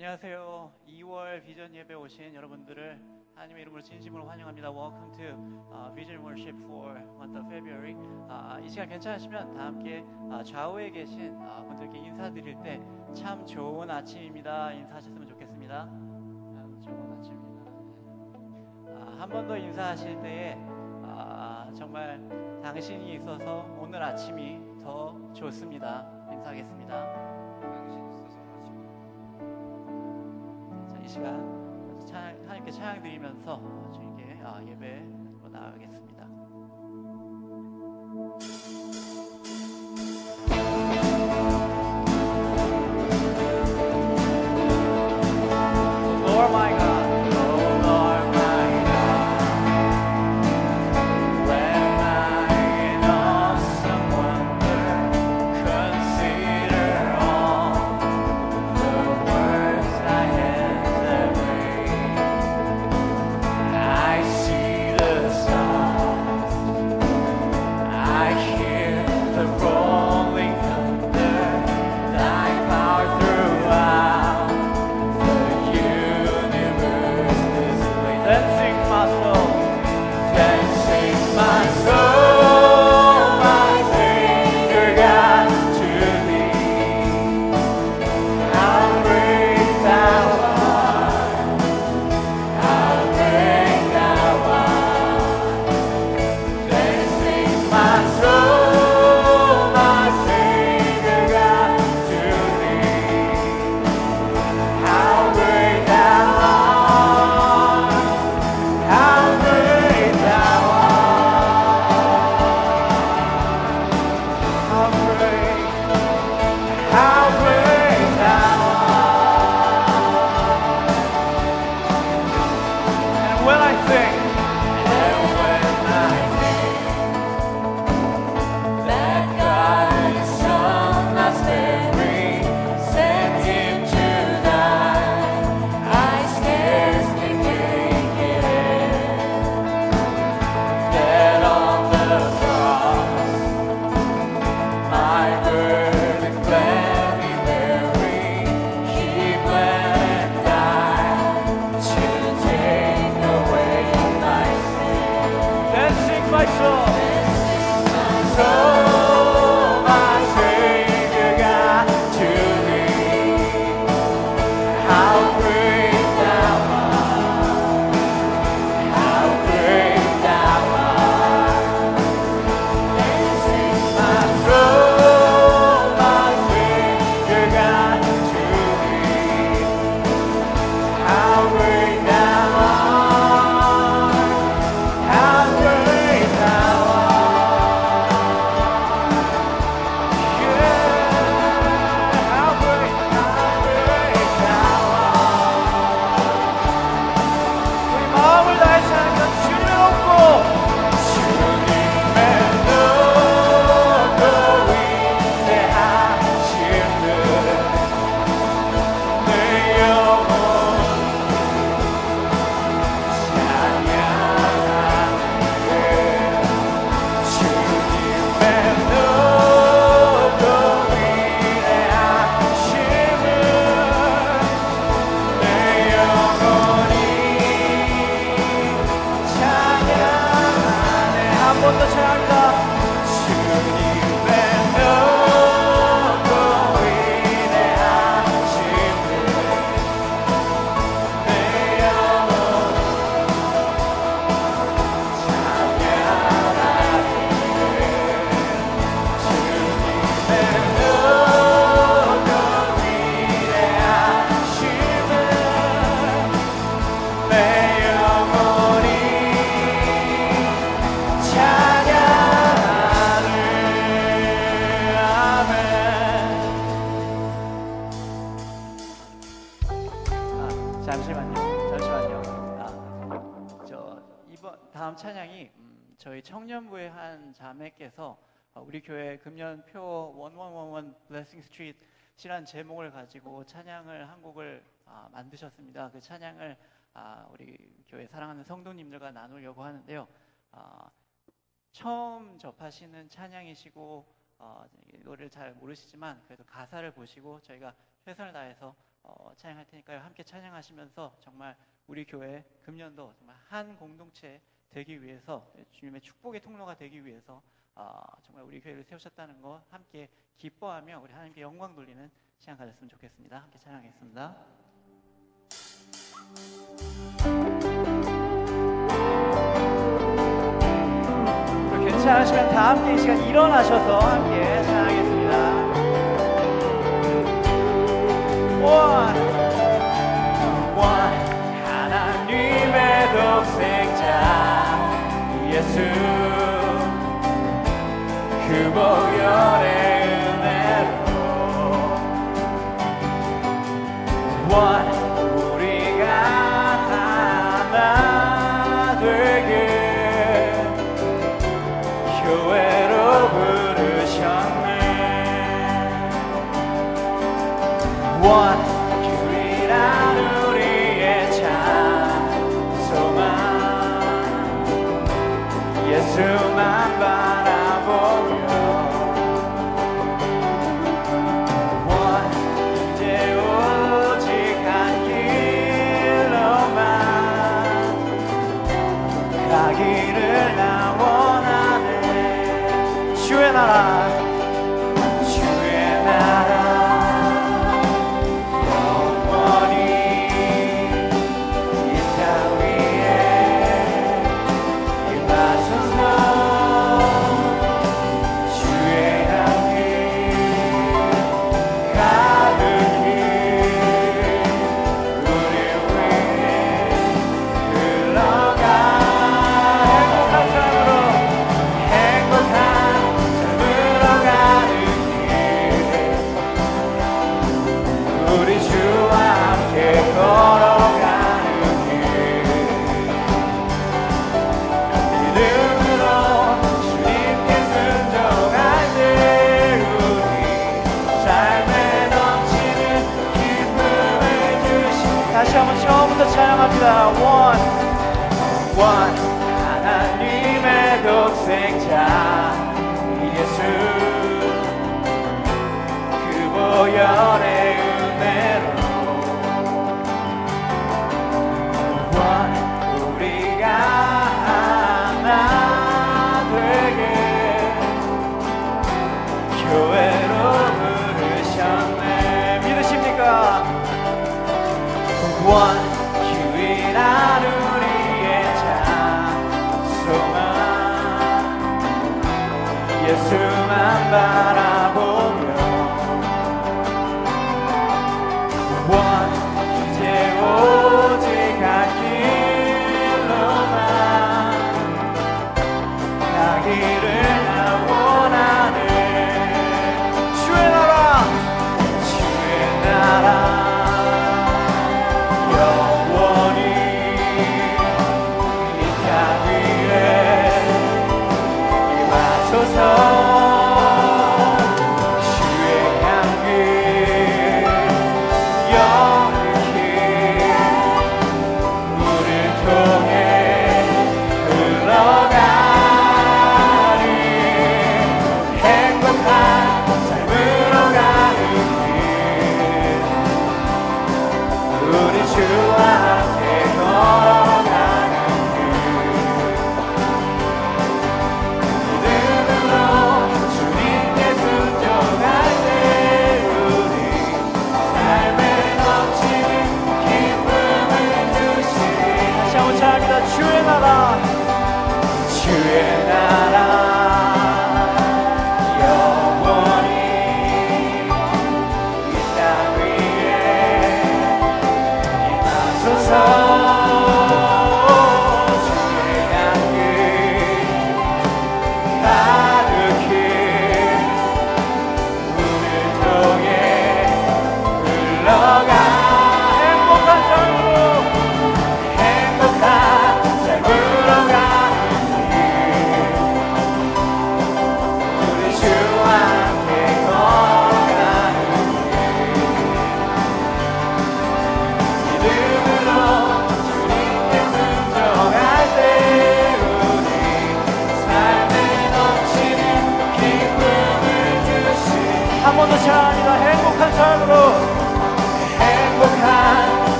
안녕하세요. 2월 비전 예배 오신 여러분들을 하나님의 이름으로 진심으로 환영합니다. Welcome to uh, Vision Worship for month of February. Uh, 이 시간 괜찮으시면 다 함께 uh, 좌우에 계신 uh, 분들께 인사드릴 때 참 좋은 아침입니다. 인사하셨으면 좋겠습니다. 참 좋은 아침입니다. Uh, 한번 더 인사하실 때에 uh, 정말 당신이 있어서 오늘 아침이 더 좋습니다. 인사하겠습니다. 이 시간 하나님께 찬양 드리면서 주님께 아, 예배로 나가겠습니다. 만드셨습니다. 그 찬양을 아, 우리 교회 사랑하는 성도님들과 나누려고 하는데요. 아, 처음 접하시는 찬양이시고 어, 노래를 잘 모르시지만 그래도 가사를 보시고 저희가 최선을 다해서 어, 찬양할 테니까요. 함께 찬양하시면서 정말 우리 교회 금년도 정말 한 공동체 되기 위해서 주님의 축복의 통로가 되기 위해서 어, 정말 우리 교회를 세우셨다는 거 함께 기뻐하며 우리 하나님께 영광 돌리는 시간 가졌으면 좋겠습니다. 함께 찬양하겠습니다. 괜찮으시면 다 함께 이 시간 일어나셔서 함께 찬양하겠습니다. One, one, 하나님의 독생자 예수. 그 보혈의 은혜로. one, 나 원하네. 주의 나라 One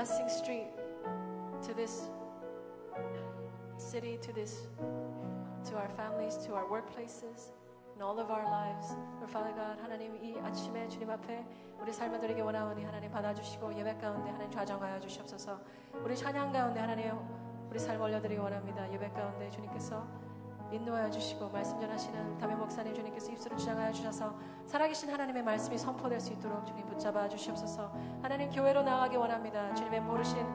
blessing street to this city, to this, to our families, to our workplaces, in all of our lives. Lord Father God, 하나님 이 아침에 주님 앞에 우리 삶을 드리기 원하오니 하나님 받아주시고 예배 가운데 하나님 좌정하여 주시옵소서. 우리 찬양 가운데 하나님 우리 삶 올려드리기 원합니다. 예배 가운데 주님께서 인도하여 주시고 말씀 전하시는 담임 목사님 주님께서 입술을 주장하여 주셔서 살아계신 하나님의 말씀이 선포될 수 있도록 주님 붙잡아 주시옵소서. 하나님 교회로 나가기 원합니다. 주님의 모르신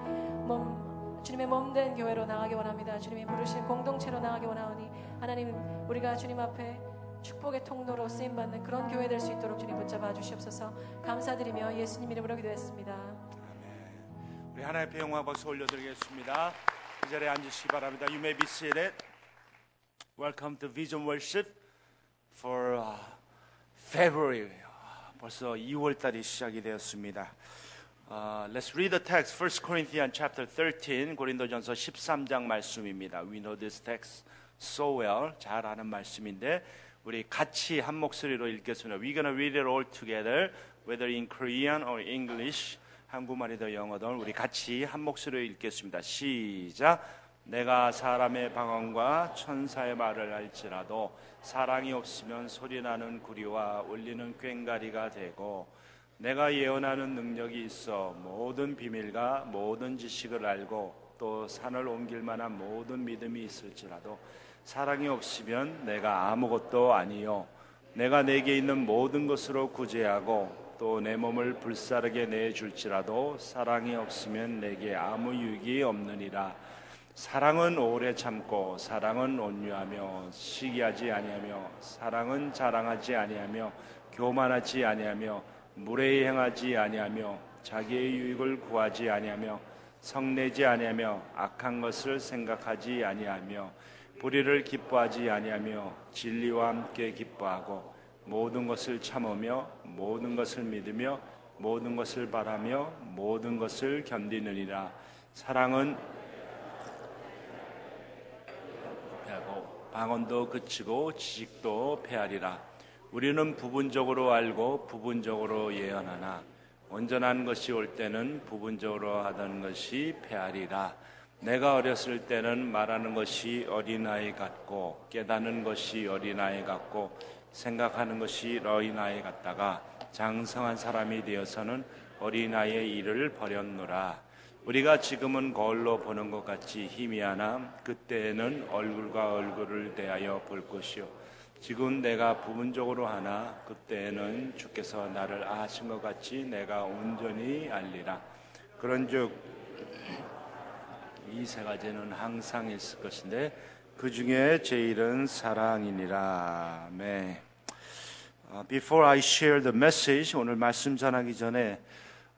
몸 주님의 몸된 교회로 나가기 원합니다. 주님이 부르신 공동체로 나가기 원하오니 하나님 우리가 주님 앞에 축복의 통로로 쓰임 받는 그런 교회 될 수 있도록 주님 붙잡아 주시옵소서. 감사드리며 예수님 이름으로 기도했습니다. 아멘. 우리 하나님의 영광 박수 올려드리겠습니다. 그 자리에 앉으시기 바랍니다. You may be seated. Welcome to Vision Worship for uh, February. 아, 벌써 2월 달이 시작이 되었습니다. Uh, let's read the text. 1 Corinthians chapter 13, 고린도전서 13장 말씀입니다. We know this text so well. 잘 아는 말씀인데 우리 같이 한 목소리로 읽겠습니다. We're gonna read it all together, whether in Korean or English. 한국말이든 영어든 우리 같이 한 목소리로 읽겠습니다. 시작. 내가 사람의 방언과 천사의 말을 할지라도 사랑이 없으면 소리나는 구리와 울리는 꽹가리가 되고 내가 예언하는 능력이 있어 모든 비밀과 모든 지식을 알고 또 산을 옮길 만한 모든 믿음이 있을지라도 사랑이 없으면 내가 아무것도 아니요. 내가 내게 있는 모든 것으로 구제하고 또 내 몸을 불사르게 내 줄지라도 사랑이 없으면 내게 아무 유익이 없느니라 사랑은 오래 참고 사랑은 온유하며 시기하지 아니하며 사랑은 자랑하지 아니하며 교만하지 아니하며 무례히 행하지 아니하며 자기의 유익을 구하지 아니하며 성내지 아니하며 악한 것을 생각하지 아니하며 불의를 기뻐하지 아니하며 진리와 함께 기뻐하고 모든 것을 참으며 모든 것을 믿으며 모든 것을 바라며 모든 것을 견디느니라. 사랑은 패하고 방언도 그치고 지식도 패하리라. 우리는 부분적으로 알고 부분적으로 예언하나 온전한 것이 올 때는 부분적으로 하던 것이 패하리라. 내가 어렸을 때는 말하는 것이 어린아이 같고 깨닫는 것이 어린아이 같고 생각하는 것이 어린아이 같다가 장성한 사람이 되어서는 어린아이의 일을 버렸노라 우리가 지금은 거울로 보는 것 같이 희미하나 그때에는 얼굴과 얼굴을 대하여 볼 것이요 지금 내가 부분적으로 하나 그때에는 주께서 나를 아신 것 같이 내가 온전히 알리라 그런즉 이 세 가지는 항상 있을 것인데 그 중에 제일은 사랑이니라. 네. Uh, before I share the message, 오늘 말씀 전하기 전에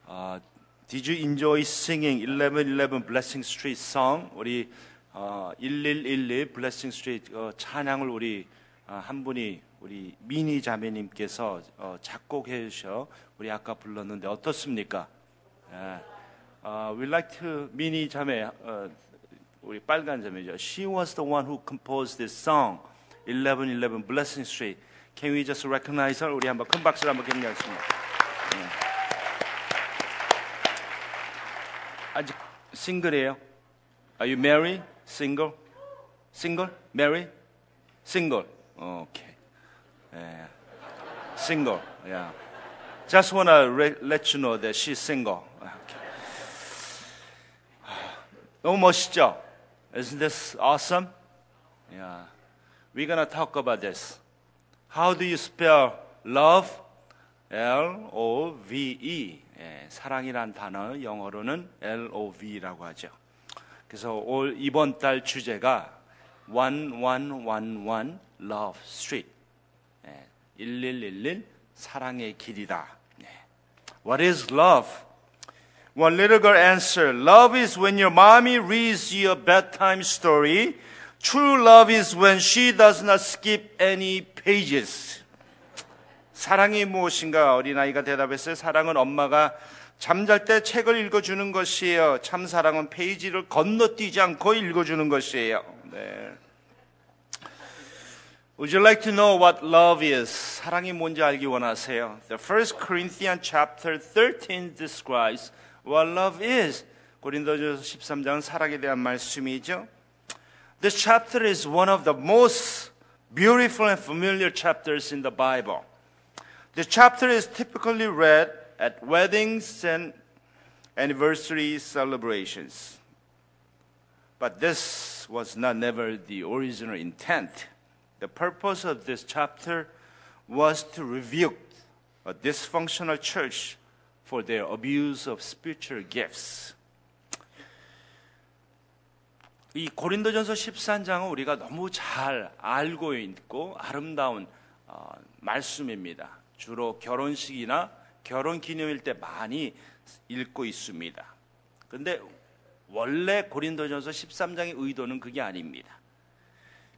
uh, Did you enjoy singing 1111 Blessing Street song? 우리 어, 1111 Blessing Street 어, 찬양을 우리 어, 한 분이 우리 미니 자매님께서 어, 작곡해 주셔 우리 아까 불렀는데 어떻습니까? 예. 어, we like to 미니 자매 어, 우리 빨간 자매죠. She was the one who composed this song 1111 Blessing Street. Can we just recognize her? 우리 한번 큰 박수를 한번 격려하겠습니다. 아직 싱글이에요? Are you married? Single? Single? Married? Single. Okay. Yeah. Single. Yeah. Just wanna re- let you know that she's single. Okay. 너무 멋있죠? Isn't this awesome? Yeah. We're gonna talk about this. How do you spell love? L O V E. 예, 사랑이란 단어 영어로는 L O V라고 하죠. 그래서 올 이번 달 주제가 1111 Love Street. 예, 1111 사랑의 길이다. 예. What is love? One little girl answered, Love is when your mommy reads you a bedtime story. True love is when she does not skip any pages. 사랑이 무엇인가 어린아이가 대답했어요. 사랑은 엄마가 잠잘 때 책을 읽어주는 것이에요. 참 사랑은 페이지를 건너뛰지 않고 읽어주는 것이에요. 네. Would you like to know what love is? 사랑이 뭔지 알기 원하세요? The first Corinthians chapter 13 describes what love is. 고린도전서 13장은 사랑에 대한 말씀이죠. This chapter is one of the most beautiful and familiar chapters in the Bible. This chapter is typically read at weddings and anniversary celebrations. But this was not never the original intent. The purpose of this chapter was to rebuke a dysfunctional church for their abuse of spiritual gifts. 이 고린도전서 13장은 우리가 너무 잘 알고 있고 아름다운 어, 말씀입니다. 주로 결혼식이나 결혼 기념일 때 많이 읽고 있습니다. 근데 원래 고린도전서 13장의 의도는 그게 아닙니다.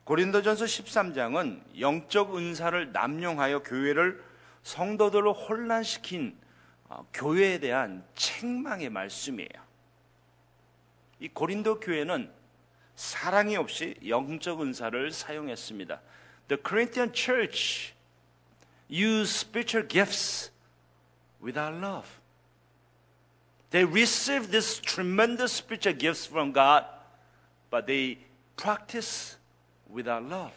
고린도전서 13장은 영적 은사를 남용하여 교회를 성도들을 혼란시킨 어, 교회에 대한 책망의 말씀이에요. 이 고린도 교회는 사랑이 없이 영적 은사를 사용했습니다. The Corinthian church used spiritual gifts without love. They received these tremendous spiritual gifts from God, but they practice without love.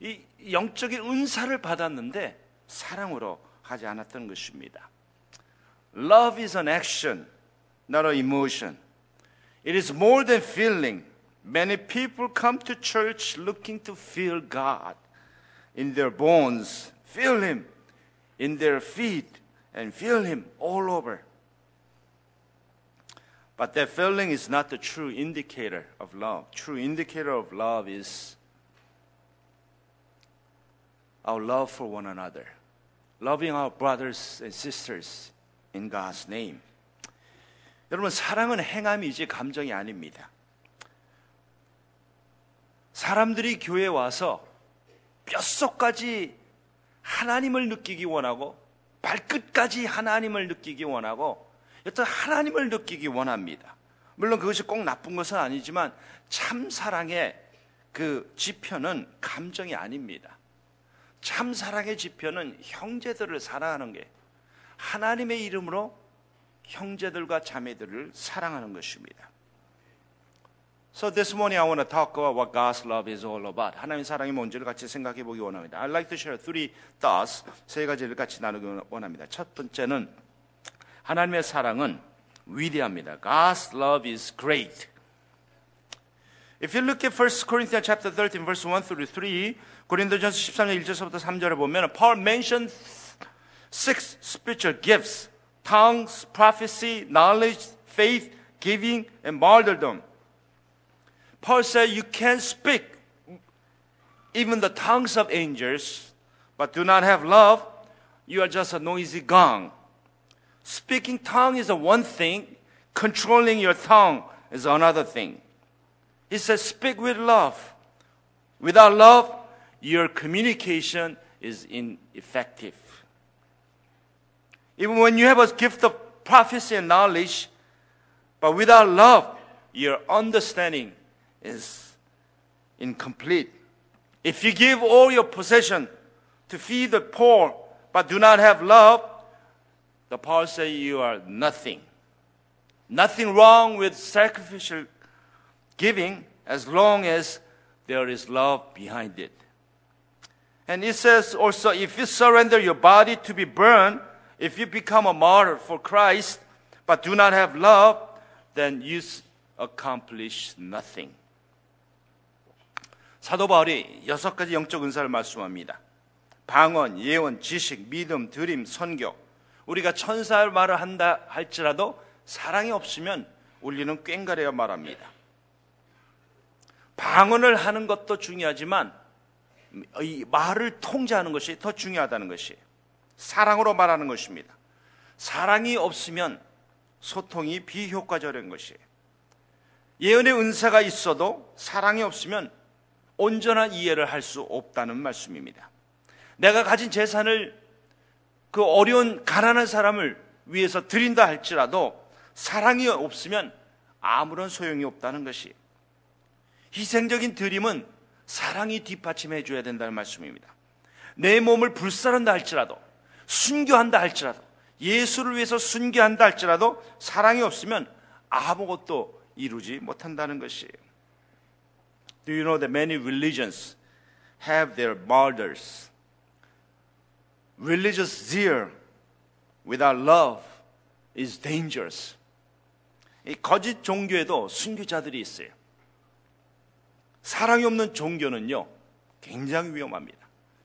이 영적인 은사를 받았는데 사랑으로 하지 않았던 것입니다. Love is an action, not an emotion. It is more than feeling. Many people come to church looking to feel God in their bones, feel Him in their feet, and feel Him all over. But that feeling is not the true indicator of love. True indicator of love is our love for one another, loving our brothers and sisters in God's name. 여러분, 사랑은 행함이지 감정이 아닙니다. 사람들이 교회에 와서 뼛속까지 하나님을 느끼기 원하고 발끝까지 하나님을 느끼기 원하고 여튼 하나님을 느끼기 원합니다. 물론 그것이 꼭 나쁜 것은 아니지만 참 사랑의 그 지표는 감정이 아닙니다. 참 사랑의 지표는 형제들을 사랑하는 게 하나님의 이름으로 형제들과 자매들을 사랑하는 것입니다. So this morning I want to talk about what God's love is all about. 하나님의 사랑이 뭔지를 같이 생각해 보기 원합니다. I'd like to share three thoughts. 세 가지를 같이 나누기 원합니다. 첫 번째는 하나님의 사랑은 위대합니다. God's love is great. If you look at 1 Corinthians chapter 13 verse 1 through 3, 고린도전서 13장 1절부터 3절을 보면 Paul mentioned six spiritual gifts: tongues, prophecy, knowledge, faith, giving, and martyrdom. Paul said you can speak even the tongues of angels, but do not have love, you are just a noisy gong. Speaking tongue is a one thing, controlling your tongue is another thing. He says, speak with love. Without love, your communication is ineffective. Even when you have a gift of prophecy and knowledge, but without love, your understanding is incomplete. If you give all your possession to feed the poor, but do not have love, the Paul says you are nothing. Nothing wrong with sacrificial giving as long as there is love behind it. And it says also, if you surrender your body to be burned, if you become a martyr for Christ, but do not have love, then you accomplish nothing. 사도 바울이 여섯 가지 영적 은사를 말씀합니다. 방언, 예언, 지식, 믿음, 드림, 선교. 우리가 천사의 말을 한다 할지라도 사랑이 없으면 우리는 꽹가려야 말합니다. 방언을 하는 것도 중요하지만 이 말을 통제하는 것이 더 중요하다는 것이 사랑으로 말하는 것입니다. 사랑이 없으면 소통이 비효과적인 것이에요. 예언의 은사가 있어도 사랑이 없으면 온전한 이해를 할 수 없다는 말씀입니다. 내가 가진 재산을 그 어려운 가난한 사람을 위해서 드린다 할지라도 사랑이 없으면 아무런 소용이 없다는 것이 희생적인 드림은 사랑이 뒷받침해 줘야 된다는 말씀입니다. 내 몸을 불사른다 할지라도 순교한다 할지라도 예수를 위해서 순교한다 할지라도 사랑이 없으면 아무것도 이루지 못한다는 것이에요. Do you know that many religions have their martyrs? Religious zeal without love is dangerous. 이 거짓 종교에도 순교자들이 있어요. 사랑이 없는 종교는요, 굉장히 위험합니다.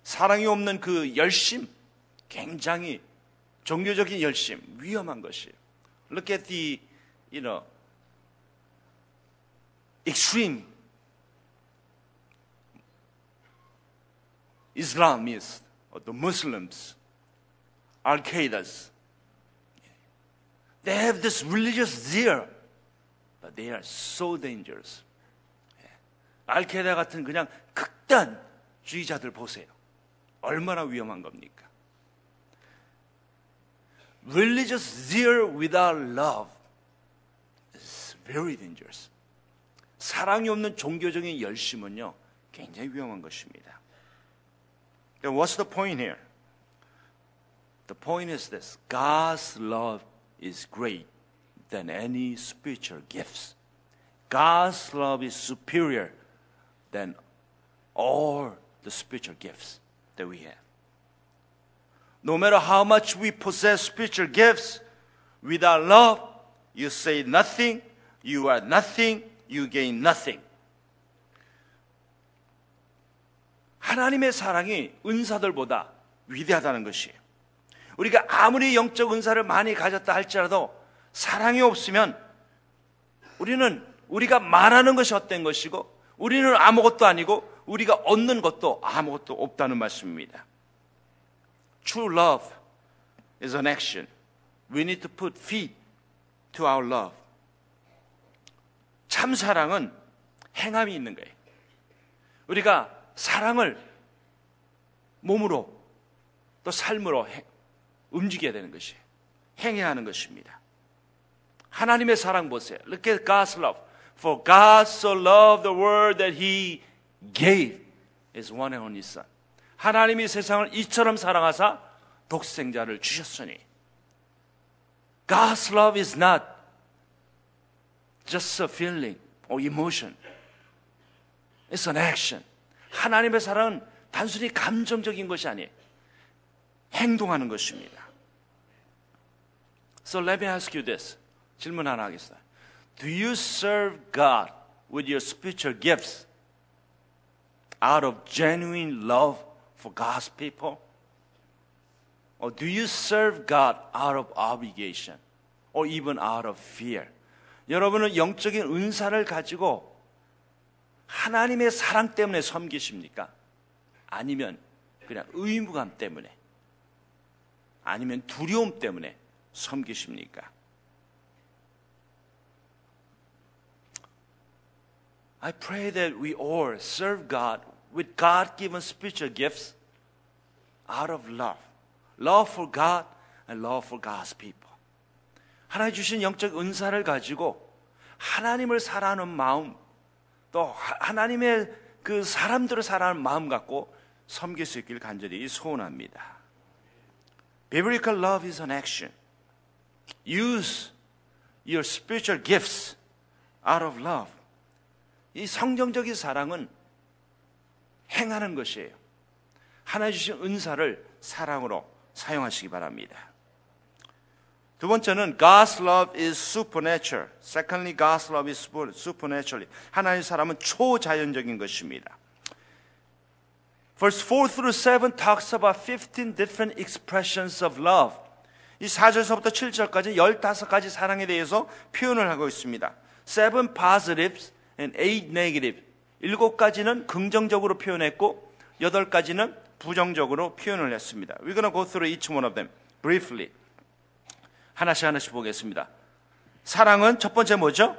사랑이 없는 그 열심, 굉장히 종교적인 열심, 위험한 것이에요. Look at the, you know, extreme Islamists or the Muslims, Al Qaeda's. They have this religious zeal, but they are so dangerous. 알케다 같은 그냥 극단주의자들 보세요. 얼마나 위험한 겁니까? Religious zeal without love is very dangerous. 사랑이 없는 종교적인 열심은요, 굉장히 위험한 것입니다. Then what's the point here? The point is this God's love is great than any spiritual gifts. God's love is superior than all the spiritual gifts that we have. No matter how much we possess spiritual gifts, without love, you say nothing, you are nothing, you gain nothing. 하나님의 사랑이 은사들보다 위대하다는 것이에요. 우리가 아무리 영적 은사를 많이 가졌다 할지라도 사랑이 없으면 우리는 우리가 말하는 것이 헛된 것이고 우리는 아무것도 아니고 우리가 얻는 것도 아무것도 없다는 말씀입니다. True love is an action. We need to put feet to our love. 참 사랑은 행함이 있는 거예요. 우리가 사랑을 몸으로 또 삶으로 해, 움직여야 되는 것이에요. 행해야 하는 것입니다. 하나님의 사랑 보세요. Look at God's love. For God so loved the world that He gave His one and only Son. 하나님이 세상을 이처럼 사랑하사 독생자를 주셨으니. God's love is not just a feeling or emotion. It's an action. 하나님의 사랑은 단순히 감정적인 것이 아니에요. 행동하는 것입니다. So let me ask you this. 질문 하나 하겠어요. Do you serve God with your spiritual gifts out of genuine love for God's people? Or do you serve God out of obligation or even out of fear? 여러분은 영적인 은사를 가지고 하나님의 사랑 때문에 섬기십니까? 아니면 그냥 의무감 때문에? 아니면 두려움 때문에 섬기십니까? I pray that we all serve God with God given spiritual gifts out of love. Love for God and love for God's people. 하나님 주신 영적 은사를 가지고 하나님을 사랑하는 마음, 또 하나님의 그 사람들을 사랑하는 마음 갖고 섬길 수 있길 간절히 소원합니다. Biblical love is an action. Use your spiritual gifts out of love. 이 성경적인 사랑은 행하는 것이에요. 하나 주신 은사를 사랑으로 사용하시기 바랍니다. 두 번째는 God's love is supernatural. Secondly, God's love is supernaturally. 하나님의 사람은 초자연적인 것입니다. Verse 4 through 7 talks about 15 different expressions of love. 이 4절서부터 7절까지 15가지 사랑에 대해서 표현을 하고 있습니다. Seven positives and eight negative. 일곱 가지는 긍정적으로 표현했고 여덟 가지는 부정적으로 표현을 했습니다. We're going to go through each one of them briefly. 하나씩 하나씩 보겠습니다. 사랑은 첫 번째 뭐죠?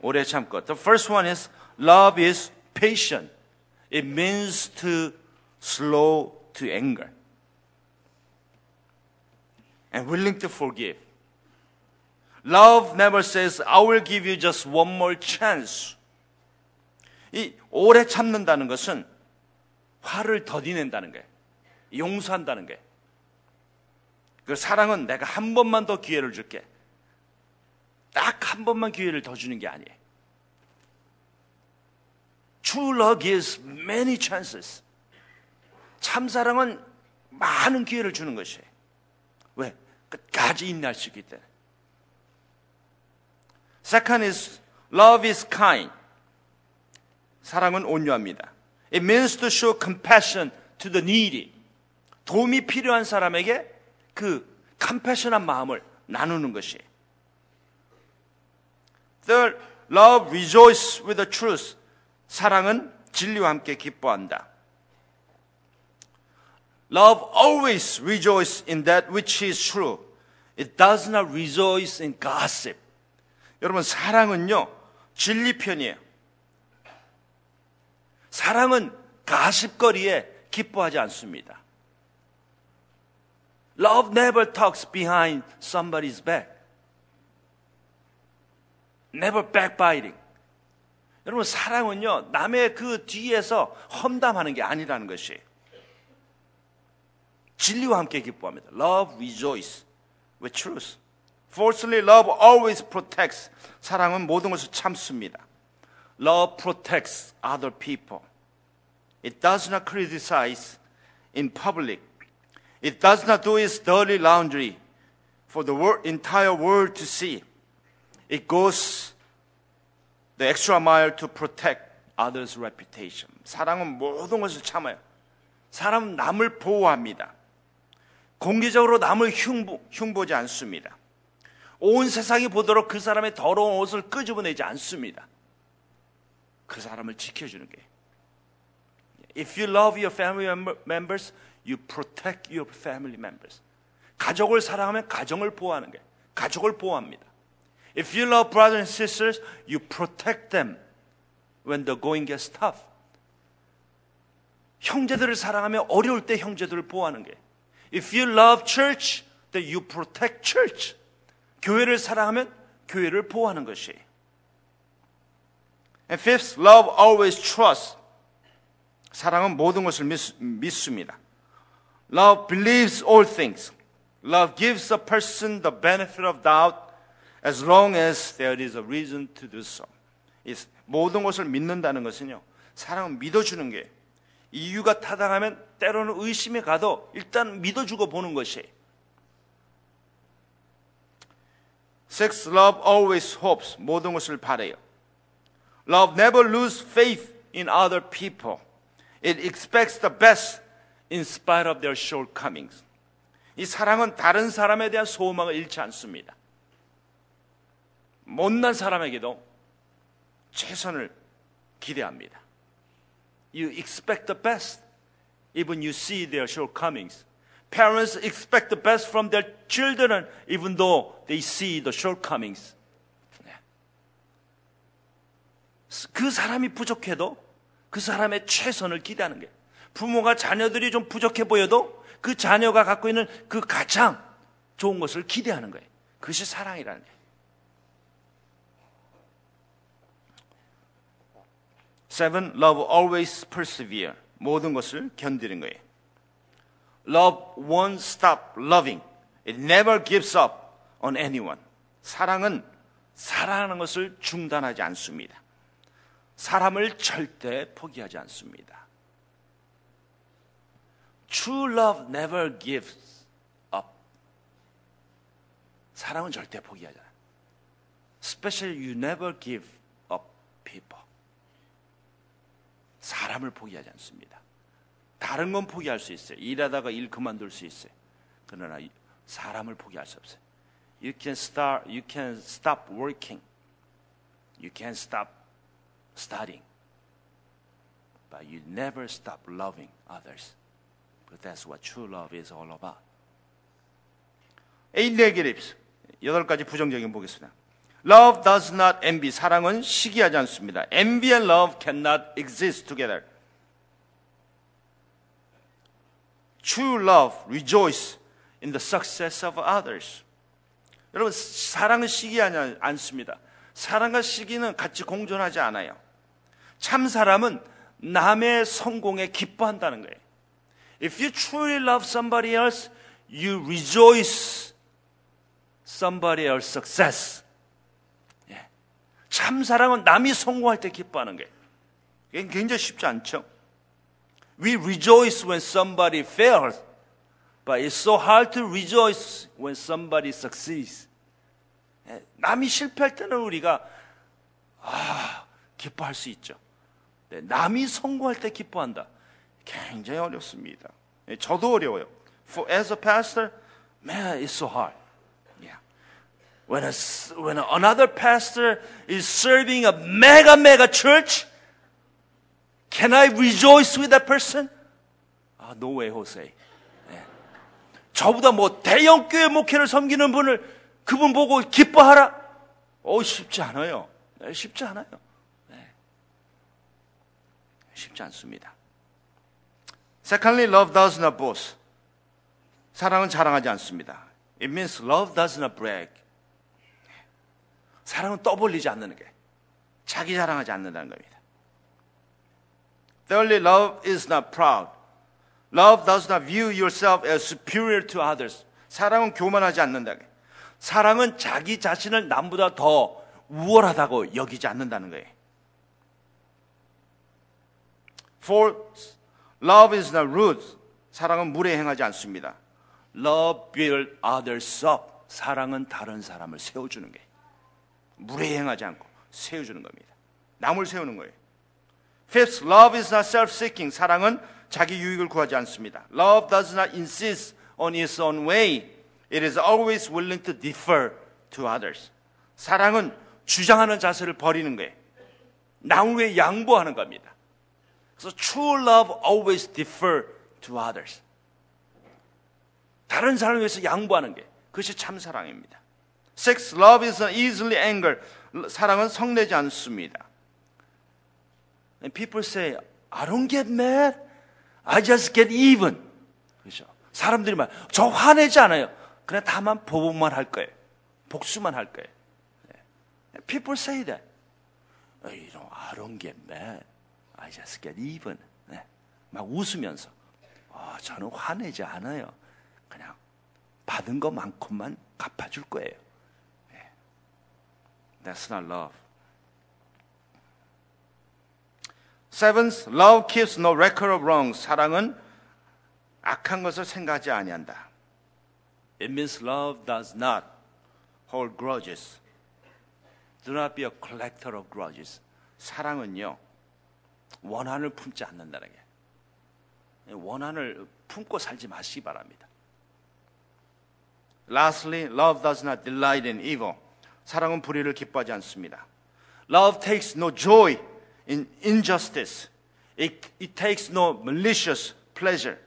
오래 참고. The first one is love is patient. It means to slow to anger. And willing to forgive. Love never says, I will give you just one more chance. 이 오래 참는다는 것은 화를 더디낸다는 거예요. 용서한다는 거예요. 그 사랑은 내가 한 번만 더 기회를 줄게. 딱 한 번만 기회를 더 주는 게 아니에요. True love gives many chances. 참 사랑은 많은 기회를 주는 것이에요. 왜? 끝까지 인내할 수 있기 때문에. Second is love is kind. 사랑은 온유합니다. It means to show compassion to the needy. 도움이 필요한 사람에게 그 컴패션한 마음을 나누는 것이에요. Third, love rejoice with the truth. 사랑은 진리와 함께 기뻐한다. Love always rejoice in that which is true. It does not rejoice in gossip. 여러분 사랑은요 진리 편이에요. 사랑은 가십거리에 기뻐하지 않습니다. Love never talks behind somebody's back. Never backbiting. 여러분 사랑은요 남의 그 뒤에서 험담하는 게 아니라는 것이 진리와 함께 기뻐합니다. Love rejoice with truth. Fourthly, love always protects. 사랑은 모든 것을 참습니다. Love protects other people. It does not criticize in public. It does not do its dirty laundry for the world, entire world to see. It goes the extra mile to protect others' reputation. 사랑은 모든 것을 참아요. 사람은 남을 보호합니다. 공개적으로 남을 흉보, 흉보지 않습니다. 온 세상이 보도록 그 사람의 더러운 옷을 끄집어내지 않습니다. 그 사람을 지켜주는 게. If you love your family members, you protect your family members. 가족을 사랑하면 가정을 보호하는 게 가족을 보호합니다. If you love brothers and sisters, you protect them when the going gets tough. 형제들을 사랑하면 어려울 때 형제들을 보호하는 게. If you love church, then you protect church. 교회를 사랑하면 교회를 보호하는 것이. And fifth, love always trusts. 사랑은 모든 것을 믿, 믿습니다. Love believes all things. Love gives a person the benefit of doubt as long as there is a reason to do so. 모든 것을 믿는다는 것은요. 사랑은 믿어주는 게 이유가 타당하면 때로는 의심에 가도 일단 믿어주고 보는 것이. Six, love always hopes. 모든 것을 바래요. Love never lose faith in other people. It expects the best in spite of their shortcomings. 이 사랑은 다른 사람에 대한 소망을 잃지 않습니다. 못난 사람에게도 최선을 기대합니다. You expect the best, even you see their shortcomings. Parents expect the best from their children, even though they see the shortcomings. 그 사람이 부족해도 그 사람의 최선을 기대하는 게 부모가 자녀들이 좀 부족해 보여도 그 자녀가 갖고 있는 그 가장 좋은 것을 기대하는 거예요. 그것이 사랑이라는 거예요. Seven, love always persevere. 모든 것을 견디는 거예요. Love won't stop loving. It never gives up on anyone. 사랑은 사랑하는 것을 중단하지 않습니다. 사람을 절대 포기하지 않습니다. True love never gives up. 사랑은 절대 포기하지 않아요. Especially you never give up people. 사람을 포기하지 않습니다. 다른 건 포기할 수 있어요. 일하다가 일 그만둘 수 있어요. 그러나 사람을 포기할 수 없어요. You can start, you can stop working. You can stop studying. But you never stop loving others. But that's what true love is all about. Negatives. 여덟 가지 부정적인 보겠습니다. Love does not envy. 사랑은 시기하지 않습니다. Envy and love cannot exist together. True love rejoice in the success of others. 여러분 사랑은 시기하지 않습니다. 사랑과 시기는 같이 공존하지 않아요. 참 사람은 남의 성공에 기뻐한다는 거예요. If you truly love somebody else, you rejoice somebody else's success. 예. 참 사랑은 남이 성공할 때 기뻐하는. 이게 굉장히 쉽지 않죠? We rejoice when somebody fails, but it's so hard to rejoice when somebody succeeds. 예, 남이 실패할 때는 우리가 아, 기뻐할 수 있죠. 네, 남이 성공할 때 기뻐한다. 굉장히 어렵습니다. 예, 저도 어려워요. For as a pastor, man, it's so hard. Yeah. When a, when another pastor is serving a mega mega church, can I rejoice with that person? 아, no way, Jose. 네. 저보다 뭐 대형 교회 목회를 섬기는 분을 그분 보고 기뻐하라? 어, 쉽지 않아요. 네, 쉽지 않아요. 네. 쉽지 않습니다. Secondly, love does not boast. 사랑은 자랑하지 않습니다. It means love does not brag. 사랑은 떠벌리지 않는 게 자기 자랑하지 않는다는 겁니다. Thirdly, love is not proud. Love does not view yourself as superior to others. 사랑은 교만하지 않는다. 사랑은 자기 자신을 남보다 더 우월하다고 여기지 않는다는 거예요. Fourth, love is not rude. 사랑은 물에 행하지 않습니다. Love build others up. 사랑은 다른 사람을 세워주는 거예요. 물에 행하지 않고 세워주는 겁니다. 남을 세우는 거예요. Fifth, love is not self-seeking. 사랑은 자기 유익을 구하지 않습니다. Love does not insist on its own way. It is always willing to defer to others. 사랑은 주장하는 자세를 버리는 거예요. 남 위에 양보하는 겁니다. 그래서 true love always defer to others. 다른 사람을 위해서 양보하는 게 그것이 참 사랑입니다. Sex love is easily anger. 사랑은 성내지 않습니다. And people say, I don't get mad. I just get even. 그렇죠? 사람들이 말, 저 화내지 않아요. 그냥 다만 보복만 할 거예요. 복수만 할 거예요. People say that. You know, I don't get mad. I just get even. 네. 막 웃으면서, 어, 저는 화내지 않아요. 그냥 받은 것만큼만 갚아줄 거예요. 네. That's not love. Seventh, love keeps no record of wrong. 사랑은 악한 것을 생각하지 아니한다. It means love does not hold grudges. Do not be a collector of grudges. 사랑은요, 원한을 품지 않는다는 게. 원한을 품고 살지 마시기 바랍니다. Lastly, love does not delight in evil. 사랑은 불의를 기뻐하지 않습니다. Love takes no joy in injustice. It, it takes no malicious pleasure.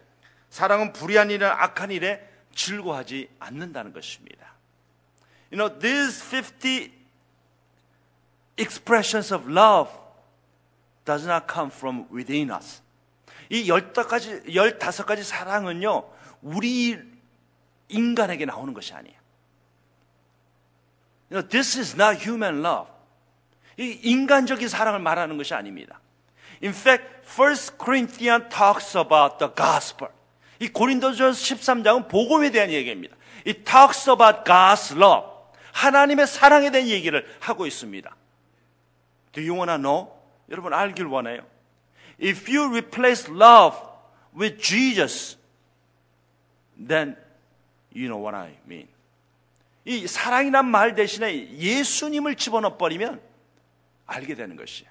사랑은 불의한 일이나 악한 일에 즐거워하지 않는다는 것입니다. You know, these 50 expressions of love does not come from within us. 이 열다섯 가지, 열다섯 가지 사랑은요, 우리 인간에게 나오는 것이 아니에요. You know, this is not human love. 이 인간적인 사랑을 말하는 것이 아닙니다. In fact, 1 Corinthians talks about the gospel. 이 고린도전서 13장은 복음에 대한 얘기입니다. It talks about God's love. 하나님의 사랑에 대한 얘기를 하고 있습니다. Do you want to know? 여러분 알길 원해요. If you replace love with Jesus, then you know what I mean. 이 사랑이란 말 대신에 예수님을 집어넣어 버리면 알게 되는 것이에요.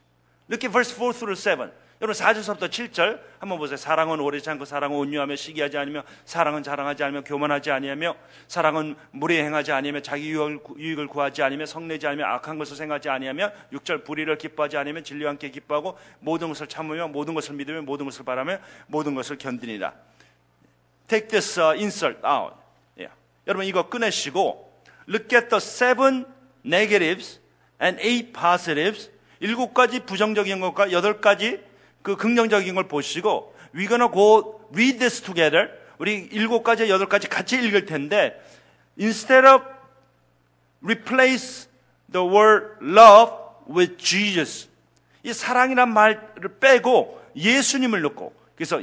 Look at verse 4 through 7. 여러분 4절부터 7절 한번 보세요. 사랑은 오래 참고 사랑은 온유하며 시기하지 않으며 사랑은 자랑하지 않으며 교만하지 아니하며 사랑은 무례 행하지 아니하며 자기 유익을 구하지 않으며 성내지 않으며 악한 것을 생각하지 아니하며 6절 불의를 기뻐하지 않으며 진리와 함께 기뻐하고 모든 것을 참으며 모든 것을 믿으며 모든 것을 바라며 모든 것을 견디니라. Take this uh, insert out. Yeah. 여러분 이거 꺼내시고 look at the seven negatives and eight positives 일곱 가지 부정적인 것과 여덟 가지 그 긍정적인 걸 보시고 we're gonna go read this together. 우리 일곱 가지, 여덟 가지 같이 읽을 텐데 instead of replace the word love with Jesus. 이 사랑이란 말을 빼고 예수님을 넣고 그래서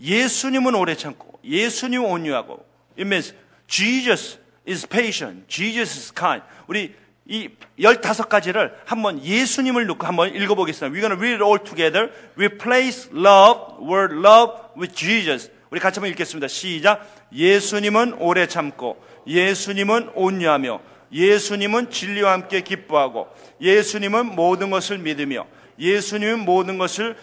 예수님은 오래 참고 예수님은 온유하고 it means Jesus is patient. Jesus is kind. 우리 이 열다섯 가지를 한번 예수님을 놓고 한번 읽어보겠습니다. We're to read it all together. Replace love, word love with Jesus. 우리 같이 한번 읽겠습니다. 시작. 예수님은 오래 참고, 예수님은 온유하며, 예수님은 진리와 함께 기뻐하고, 예수님은 모든 것을 믿으며, 예수님은 모든 것을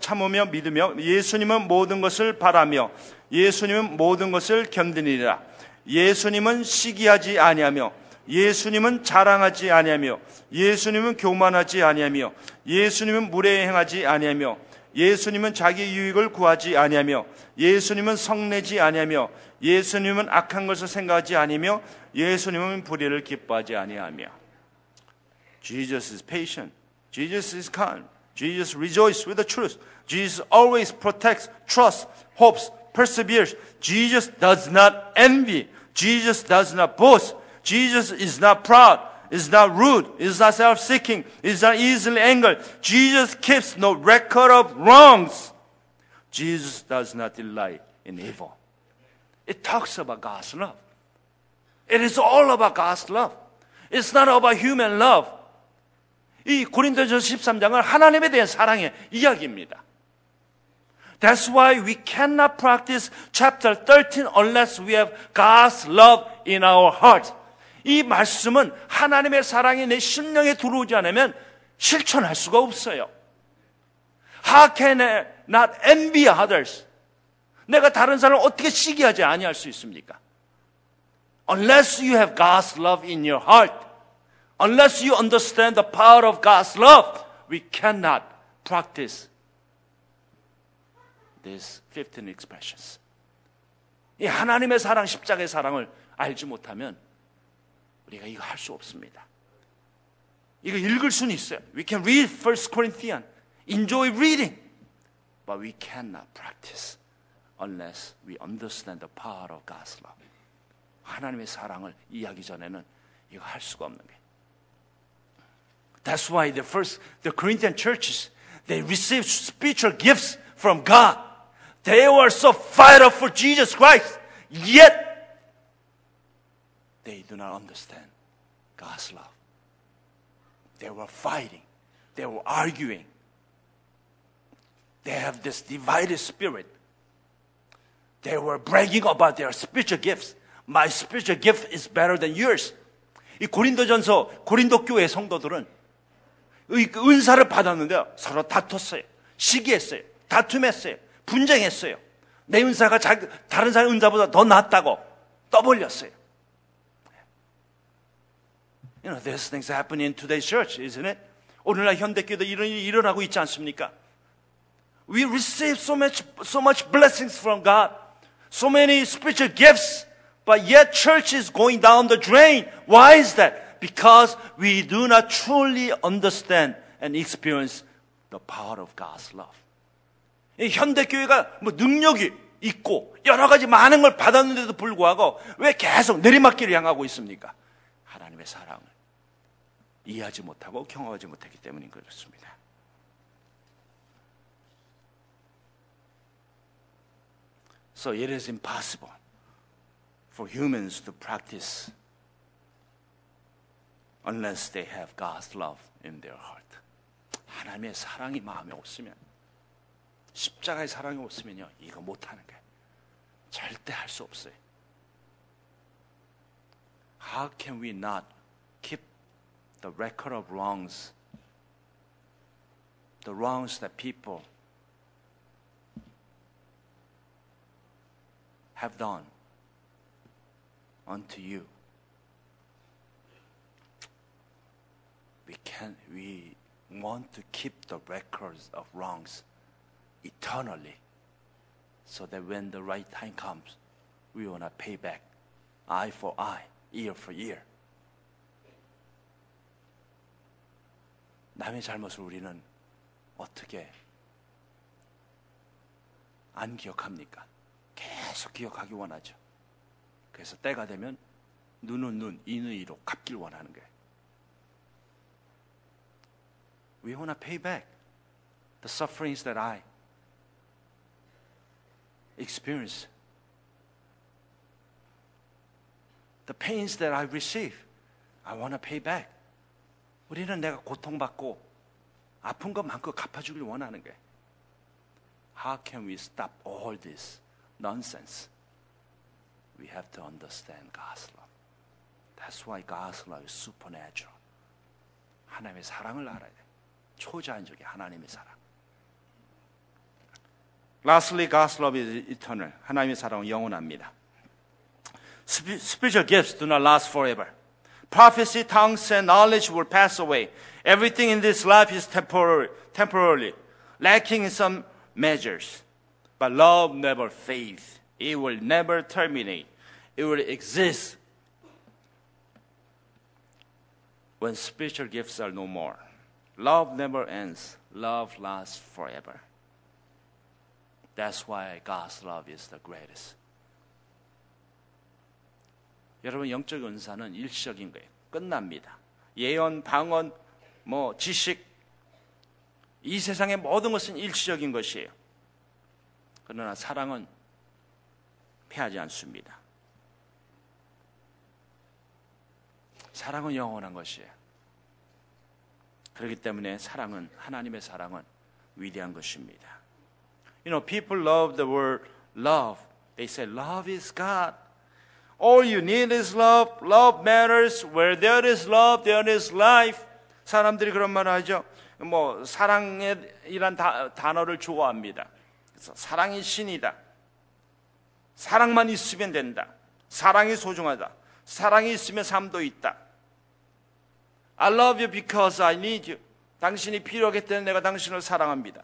참으며 믿으며, 예수님은 모든 것을 바라며, 예수님은 모든 것을 견디니라. 예수님은 시기하지 아니하며, 예수님은 자랑하지 아니하며 예수님은 교만하지 아니하며 예수님은 무례 행하지 아니하며 예수님은 자기 유익을 구하지 아니하며 예수님은 성내지 아니하며 예수님은 악한 것을 생각하지 아니며 예수님은 불의를 기뻐하지 아니하며 Jesus is patient. Jesus is kind. Jesus rejoices with the truth. Jesus always protects, trusts, hopes, perseveres. Jesus does not envy. Jesus does not boast. Jesus is not proud, is not rude, is not self-seeking, is not easily angered. Jesus keeps no record of wrongs. Jesus does not delight in evil. It talks about God's love. It is all about God's love. It's not about human love. 이 고린도전 13장은 하나님에 대한 사랑의 이야기입니다. That's why we cannot practice chapter 13 unless we have God's love in our heart. 이 말씀은 하나님의 사랑이 내 심령에 들어오지 않으면 실천할 수가 없어요. How can I not envy others? 내가 다른 사람을 어떻게 시기하지 아니할 수 있습니까? Unless you have God's love in your heart, unless you understand the power of God's love, we cannot practice these 15 expressions. 이 하나님의 사랑, 십자가의 사랑을 알지 못하면 우리가 이거 할 수 없습니다. 이거 읽을 수는 있어요. We can read 1 Corinthians, enjoy reading, but we cannot practice unless we understand the power of God's love. 하나님의 사랑을 이해하기 전에는 이거 할 수가 없는 거예요. That's why the first the Corinthian churches they received spiritual gifts from God. They were so fired up for Jesus Christ, yet they do not understand God's love. They were fighting, they were arguing. They have this divided spirit. They were bragging about their spiritual gifts. My spiritual gift is better than yours. 이 고린도전서 고린도 교회 성도들은 의 은사를 받았는데 서로 다퉜어요. 시기했어요. 다툼했어요. 분쟁했어요. 내 은사가 다른 사람의 은사보다 더 낫다고 떠벌렸어요. You know, there's things happening in today's church, isn't it? 오늘날 현대교도 이런 일이 일어나고 있지 않습니까? We receive so much, so much blessings from God, so many spiritual gifts, but yet church is going down the drain. Why is that? Because we do not truly understand and experience the power of God's love. 이 현대 교회가 뭐 능력이 있고 여러 가지 많은 걸 받았는데도 불구하고 왜 계속 내리막길을 향하고 있습니까? 하나님의 사랑을 이해하지 못하고 경험하지 못했기 때문인 그렇습니다. So it is impossible for humans to practice unless they have God's love in their heart. 하나님의 사랑이 마음에 없으면 십자가의 사랑이 없으면요 이거 못하는 거예요. 절대 할 수 없어요. How can we not the record of wrongs, the wrongs that people have done unto you? We can we want to keep the records of wrongs eternally so that when the right time comes, we want to pay back eye for eye, ear for ear. 남의 잘못을 우리는 어떻게 안 기억합니까? 계속 기억하기 원하죠. 그래서 때가 되면 눈은 눈, 이는 이로 갚길 원하는 거예요. We want to pay back the sufferings that I experience, the pains that I receive. I want to pay back. 우리는 내가 고통받고 아픈 것만큼 갚아주길 원하는 거예요. How can we stop all this nonsense? We have to understand God's love. That's why God's love is supernatural. 하나님의 사랑을 알아야 돼. 초자연적인 하나님의 사랑. Lastly, God's love is eternal. 하나님의 사랑은 영원합니다. Spiritual gifts do not last forever. Prophecy, tongues, and knowledge will pass away. Everything in this life is temporary, temporarily, lacking in some measures. But love never fades. It will never terminate. It will exist when spiritual gifts are no more. Love never ends. Love lasts forever. That's why God's love is the greatest. 여러분 영적 은사는 일시적인 거예요. 끝납니다. 예언, 방언, 뭐 지식 이 세상의 모든 것은 일시적인 것이에요. 그러나 사랑은 패하지 않습니다. 사랑은 영원한 것이에요. 그렇기 때문에 사랑은 하나님의 사랑은 위대한 것입니다. You know, people love the word love. They say love is God. All you need is love. Love matters. Where there is love, there is life. 사람들이 그런 말을 하죠. 뭐 사랑이란 단어를 좋아합니다. 그래서 사랑이 신이다. 사랑만 있으면 된다. 사랑이 소중하다. 사랑이 있으면 삶도 있다. I love you because I need you. 당신이 필요하기 때문에 내가 당신을 사랑합니다.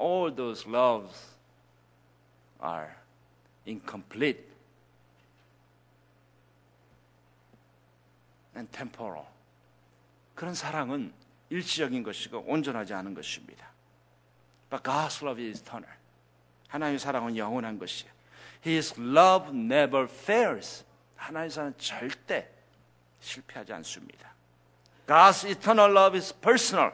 All those loves are incomplete and temporal. 그런 사랑은 일시적인 것이고 온전하지 않은 것입니다. But God's love is eternal. 하나님의 사랑은 영원한 것이에요. His love never fails. 하나님의 사랑은 절대 실패하지 않습니다. God's eternal love is personal.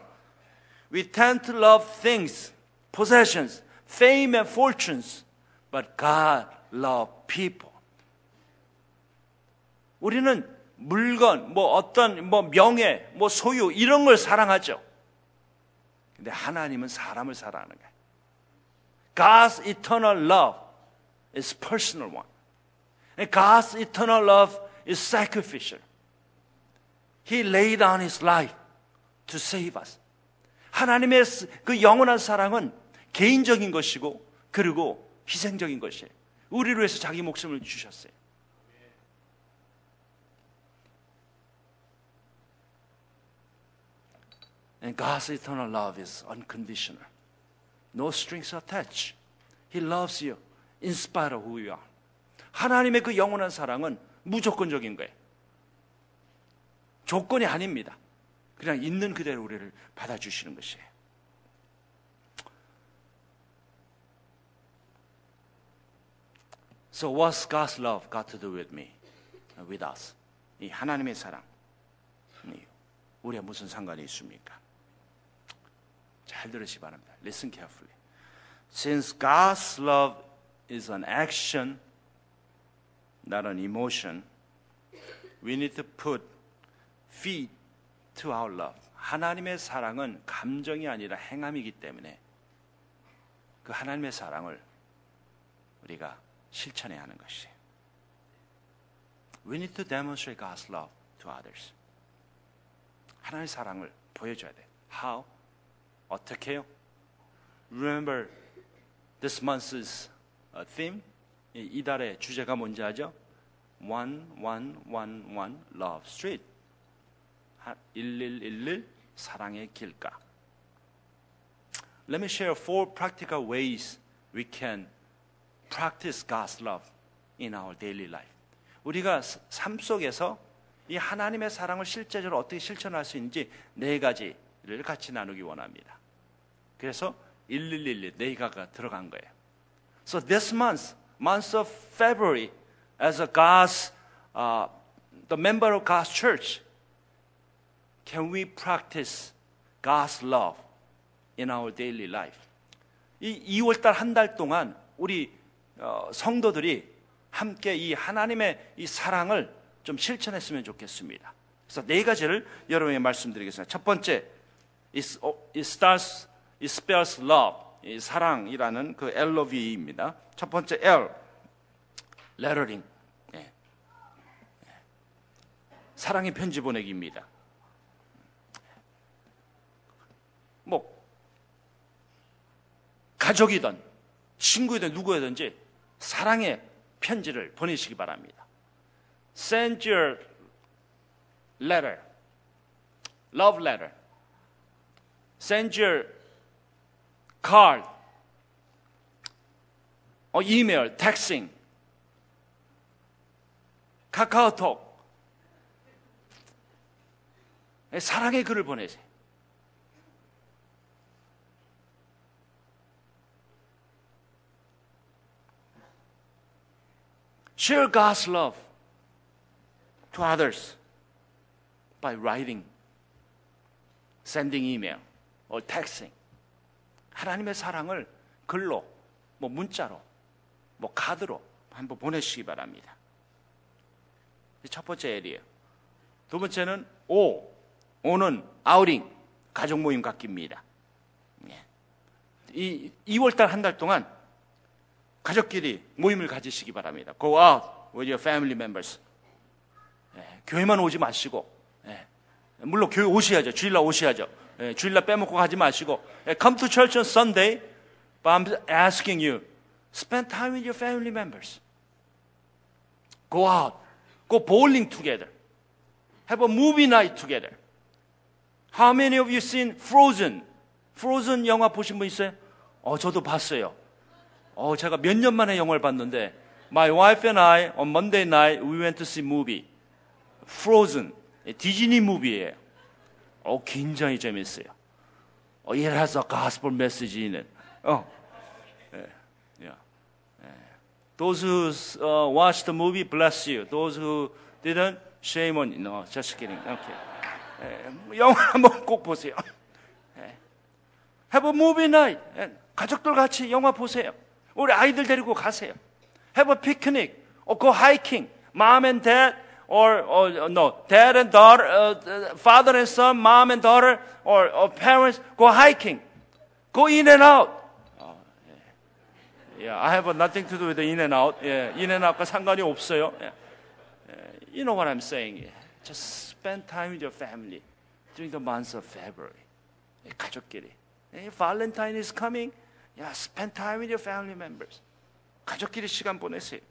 We tend to love things, possessions, fame and fortunes, but God loves people. 우리는 물건, 뭐 어떤 뭐 명예, 뭐 소유 이런 걸 사랑하죠. 근데 하나님은 사람을 사랑하는 거예요. God's eternal love is personal one. And God's eternal love is sacrificial. He laid down his life to save us. 하나님의 그 영원한 사랑은 개인적인 것이고 그리고 희생적인 것이에요. 우리를 위해서 자기 목숨을 주셨어요. And God's eternal love is unconditional. No strings attached. He loves you in spite of who you are. 하나님의 그 영원한 사랑은 무조건적인 거예요. 조건이 아닙니다. 그냥 있는 그대로 우리를 받아주시는 것이에요. So what's God's love got to do with me, with us? 이 하나님의 사랑, 이 우리가 무슨 상관이 있습니까? 잘 들으시 바랍니다. Listen carefully. Since God's love is an action, not an emotion, we need to put feet to our love. 하나님의 사랑은 감정이 아니라 행함이기 때문에 그 하나님의 사랑을 우리가 실천해야 하는 것이에요. We need to demonstrate God's love to others. 하나님의 사랑을 보여줘야 돼. How? 어떻게요? Remember this month's theme? 이 달의 주제가 뭔지 아죠? One, one, one, one, love street. 1111 사랑의 길가. Let me share four practical ways we can practice God's love in our daily life. 우리가 삶 속에서 이 하나님의 사랑을 실제적으로 어떻게 실천할 수 있는지 네 가지를 같이 나누기 원합니다. 그래서 1111 네가가 들어간 거예요. So this month, month of February, as a God's, uh, the member of God's church, can we practice God's love in our daily life? 이 2월달 한 달 동안 우리 어, 성도들이 함께 이 하나님의 이 사랑을 좀 실천했으면 좋겠습니다. 그래서 네 가지를 여러분에게 말씀드리겠습니다. 첫 번째, it starts, it spells love. 이 사랑이라는 그 L로V입니다. 첫 번째 L, 레터링. 예. 사랑의 편지 보내기입니다. 뭐 가족이든 친구이든 누구이든지 사랑의 편지를 보내시기 바랍니다. Send your letter, love letter. Send your card, or email, texting, 카카오톡. 사랑의 글을 보내세요. Share God's love to others by writing, sending email, or texting. 하나님의 사랑을 글로, 뭐 문자로, 뭐 카드로 한번 보내시기 바랍니다. 첫 번째 L이에요. 두 번째는 O. O는 아우링, 가족 모임 갖기입니다. 이 2월달 한 달 동안 가족끼리 모임을 가지시기 바랍니다. Go out with your family members. 예, 교회만 오지 마시고, 예, 물론 교회 오셔야죠. 주일날 오셔야죠. 예, 주일날 빼먹고 가지 마시고, 예, come to church on Sunday, but I'm asking you, spend time with your family members. Go out, go bowling together, have a movie night together. How many of you seen Frozen? Frozen 영화 보신 분 있어요? 어, 저도 봤어요. 어, 제가 몇 년 만에 영화를 봤는데 My wife and I on Monday night we went to see movie Frozen 디즈니 무비예요. 어, 굉장히 재밌어요. 어, it has a gospel message in it. 어. 예, 예, 예. Those who uh, watched the movie bless you. Those who didn't shame on you. No, just kidding. Okay. 예, 영화 한번 꼭 보세요. 예. Have a movie night. 예, 가족들 같이 영화 보세요. 우리 아이들 데리고 가세요. Have a picnic or go hiking. Mom and dad or, or no, dad and daughter, uh, father and son, mom and daughter or, or parents go hiking. Go in and out. Oh, yeah. yeah, I have nothing to do with the in and out. Yeah, in and out과 상관이 없어요. Yeah. You know what I'm saying? Just spend time with your family during the months of February. 가족끼리. Valentine is coming. Yeah, spend time with your family members. 가족끼리 시간 보내세요.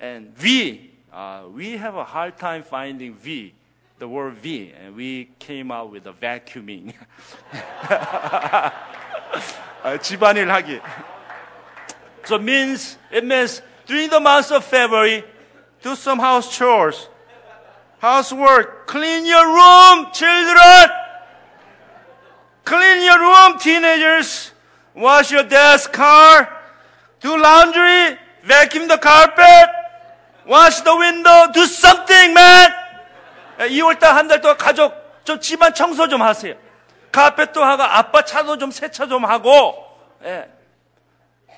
And we, uh, we have a hard time finding V, the word V, and we came out with a vacuuming. 아, 집안일 하기. So it means, it means during the month of February, do some house chores, housework, clean your room, children. Clean your room, teenagers. Wash your desk, car. Do laundry. vacuum the carpet, wash the window, do something, man. 2월달 한 달 동안 가족 좀 집안 청소 좀 하세요. 카펫도 하고 아빠 차도 좀 세차 좀 하고 예.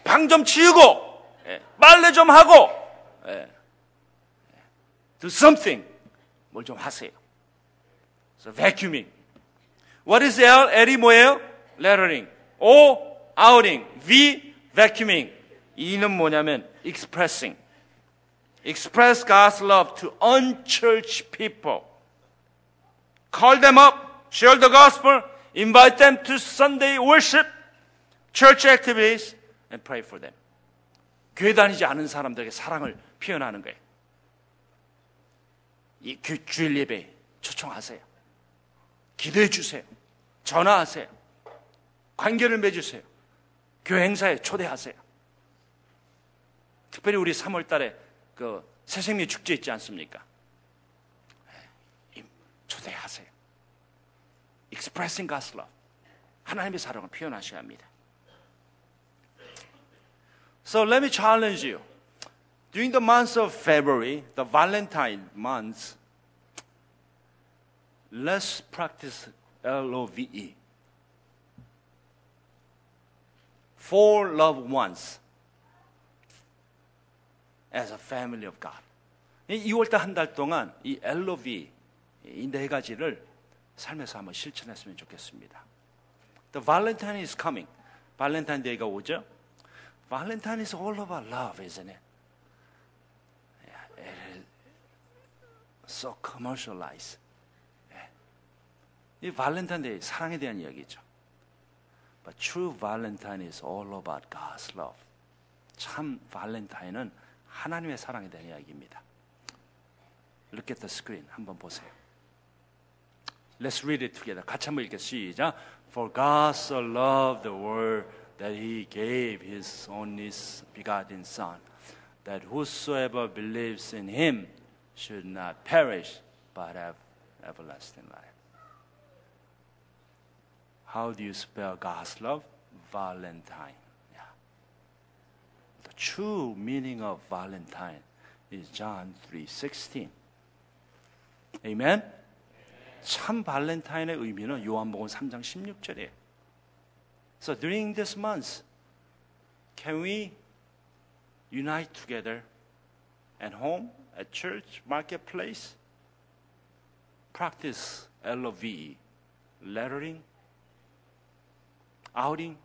방 좀 치우고 예. 빨래 좀 하고 예. do something 뭘 좀 하세요. So vacuuming. What is L? L이 뭐예요? Lettering. O outing. V vacuuming. E는 뭐냐면 expressing. Express God's love to unchurched people. Call them up, share the gospel, invite them to Sunday worship, church activities, and pray for them. 교회 다니지 않은 사람들에게 사랑을 표현하는 거예요. 이 교- 주일 예배 초청하세요. 기도해 주세요. 전화하세요. 관계를 맺으세요. 교회 행사에 초대하세요. 특별히 우리 3월 달에 그 새생命축제 있지 않습니까? 예, 초대하세요. Expressing God's love. 하나님의 사랑을 표현하셔야 합니다. So let me challenge you. During the month of February, the Valentine month, let's practice L-O-V-E. For loved ones as a family of God. 이 2월달 한 달 동안 이 LOV 이 네 가지를 삶에서 한번 실천했으면 좋겠습니다. The Valentine is coming. 발렌타인 데이가 오죠. Valentine is all about love, isn't it? It is so commercialized. 예. 이 발렌타인 데이 사랑에 대한 이야기죠. But true Valentine is all about God's love. 참 발렌타인은 하나님의 사랑에 대한 이야기입니다. Look at the screen. 한번 보세요. Let's read it together. 같이 한번 읽겠습니다. 시작. For God so loved the world that he gave his only begotten son that whosoever believes in him should not perish but have everlasting life. How do you spell God's love? Valentine. Yeah. The true meaning of Valentine is John 3:16. Amen. 참 발렌타인의 의미는 요한복음 3장 16절이에요. So during this month, can we unite together at home, at church, marketplace? Practice LOVE, lettering, outing,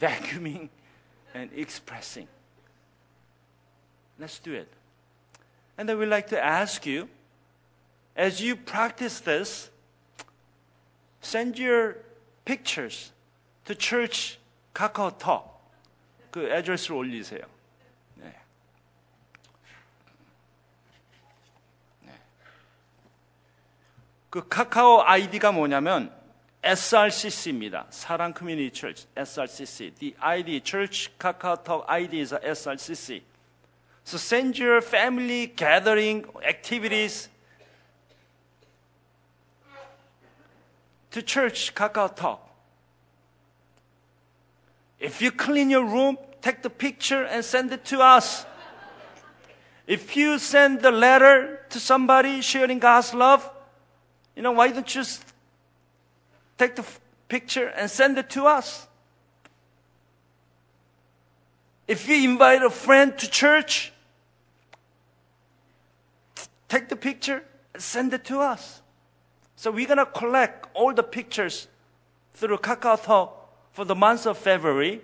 vacuuming, and expressing. Let's do it. And then we'd like to ask you, as you practice this, send your pictures to church 카카오톡 그 애드레스를 올리세요. 네. 네. 그 카카오 아이디가 뭐냐면 SRCC입니다. 사랑 커뮤니티 철치 SRCC. The ID Church 카카오톡 ID is SRCC. So send your family gathering activities to church KakaoTalk. If you clean your room, take the picture and send it to us. If you send the letter to somebody sharing God's love, you know, why don't you s- take the picture and send it to us? If you invite a friend to church, take the picture and send it to us. So we're going to collect all the pictures through KakaoTalk for the month of February.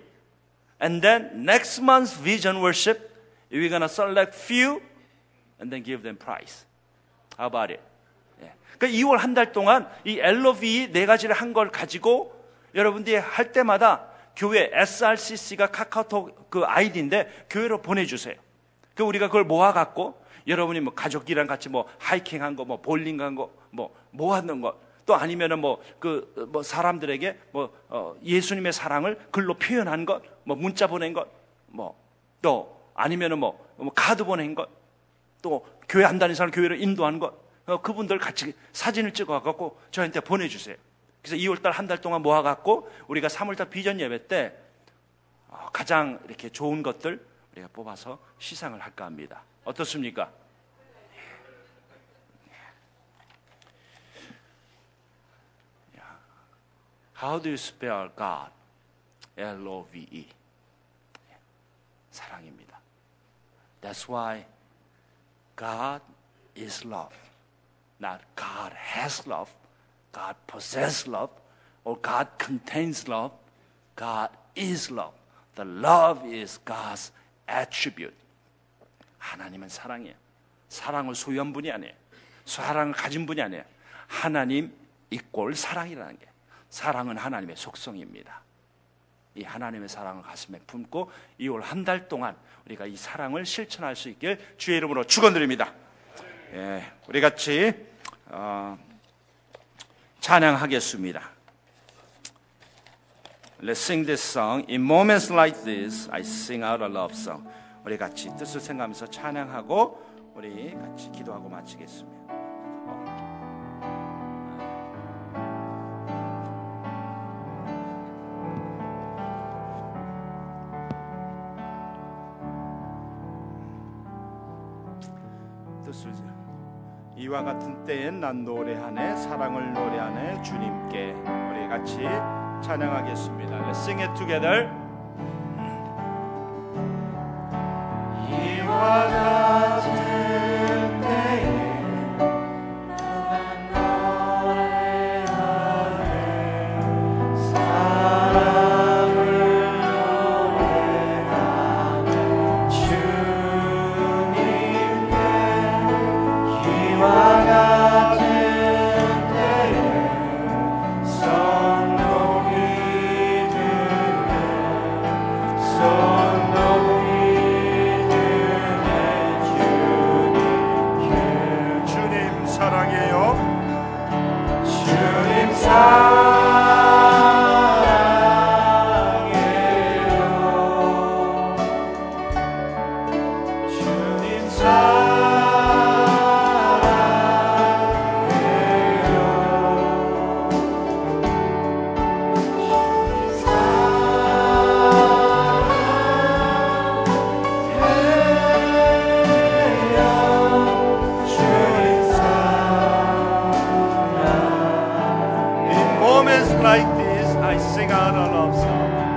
And then next month's vision worship, we're going to select few and then give them prize. How about it? 예. 그 2월 한 달 동안 이 LOV 네 가지를 한 걸 가지고 여러분들이 할 때마다 교회 SRCC가 카카오톡 그 아이디인데 교회로 보내주세요. 그 우리가 그걸 모아갖고 여러분이 뭐 가족이랑 같이 뭐 하이킹 한 거, 뭐 볼링 한 거, 뭐 모았는 거, 또 아니면은 뭐 그 뭐 사람들에게 뭐 어, 예수님의 사랑을 글로 표현한 것, 뭐 문자 보낸 것, 뭐 또 아니면은 뭐, 뭐 카드 보낸 것, 또 교회 한 다니는 사람 교회로 인도한 것, 어, 그분들 같이 사진을 찍어갖고 저한테 보내주세요. 그래서 2월달 한 달 동안 모아갖고 우리가 3월달 비전 예배 때 어, 가장 이렇게 좋은 것들 우리가 뽑아서 시상을 할까 합니다. 어떻습니까? How do you spell God? L-O-V-E. 사랑입니다. That's why God is love. Not God has love, God possesses love, or God contains love. God is love. The love is God's attribute. 하나님은 사랑이에요. 사랑을 소유한 분이 아니에요. 사랑을 가진 분이 아니에요. 하나님 이꼴 사랑이라는 게. 사랑은 하나님의 속성입니다. 이 하나님의 사랑을 가슴에 품고 이올한달 동안 우리가 이 사랑을 실천할 수 있길 주의 이름으로 축원드립니다. 예, 우리 같이 어, 찬양하겠습니다. Let's sing this song. In moments like this, I sing out a love song. 우리 같이 뜻을 생각하면서 찬양하고 우리 같이 기도하고 마치겠습니다. 이와 같은 때엔 난 노래하네 사랑을 노래하네 주님께 우리 같이 찬양하겠습니다. Let's sing it together. 이와 같은 like this, I sing out a love song.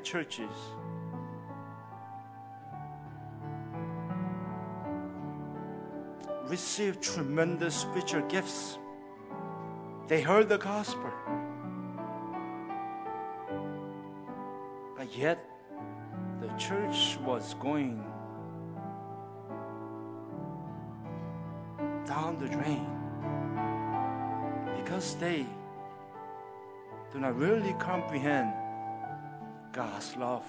Corinthian churches. Received tremendous spiritual gifts. They heard the gospel. But yet, the church was going down the drain because they do not really comprehend God's love.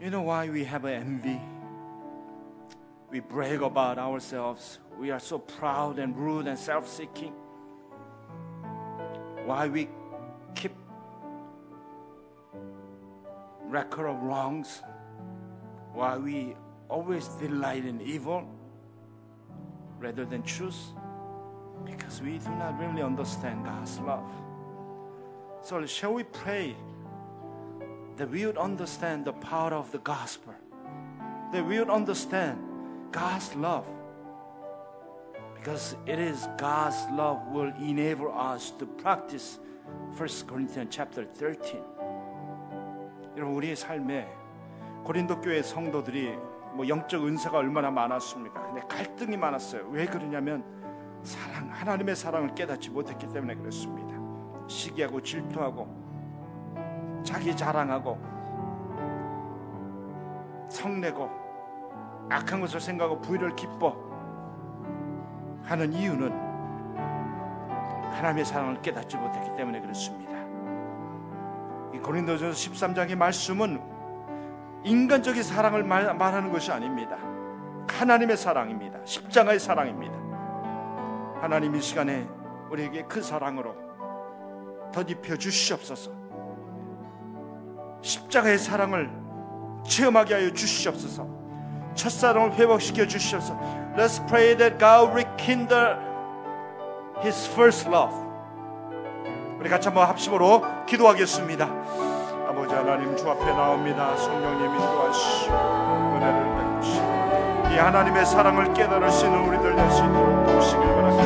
You know why we have envy? We brag about ourselves. We are so proud and rude and self seeking. Why we keep record of wrongs? Why we always delight in evil rather than truth? Because we do not really understand God's love. So, shall we pray that we would understand the power of the gospel? That we would understand God's love. Because it is God's love will enable us to practice 1 Corinthians chapter 13. 여러분 우리의 삶에 고린도 교회 성도들이 뭐 영적 은사가 얼마나 많았습니까? 근데 갈등이 많았어요. 왜 그러냐면 사랑 하나님의 사랑을 깨닫지 못했기 때문에 그렇습니다. 시기하고 질투하고 자기 자랑하고 성내고 악한 것을 생각하고 부의를 기뻐 하는 이유는 하나님의 사랑을 깨닫지 못했기 때문에 그렇습니다. 이 고린도전서 13장의 말씀은 인간적인 사랑을 말, 말하는 것이 아닙니다. 하나님의 사랑입니다. 십자가의 사랑입니다. 하나님 이 시간에 우리에게 그 사랑으로 덧입혀 주시옵소서. 십자가의 사랑을 체험하게 하여 주시옵소서. 첫사랑을 회복시켜 주시옵소서. Let's pray that God rekindle His first love. 우리 같이 한번 합심으로 기도하겠습니다. 아버지 하나님 주 앞에 나옵니다. 성령님 인도하시오. 은혜를 베푸시오. 이 하나님의 사랑을 깨달으시는 우리들 될수 있도록 도우시길 바랍니다.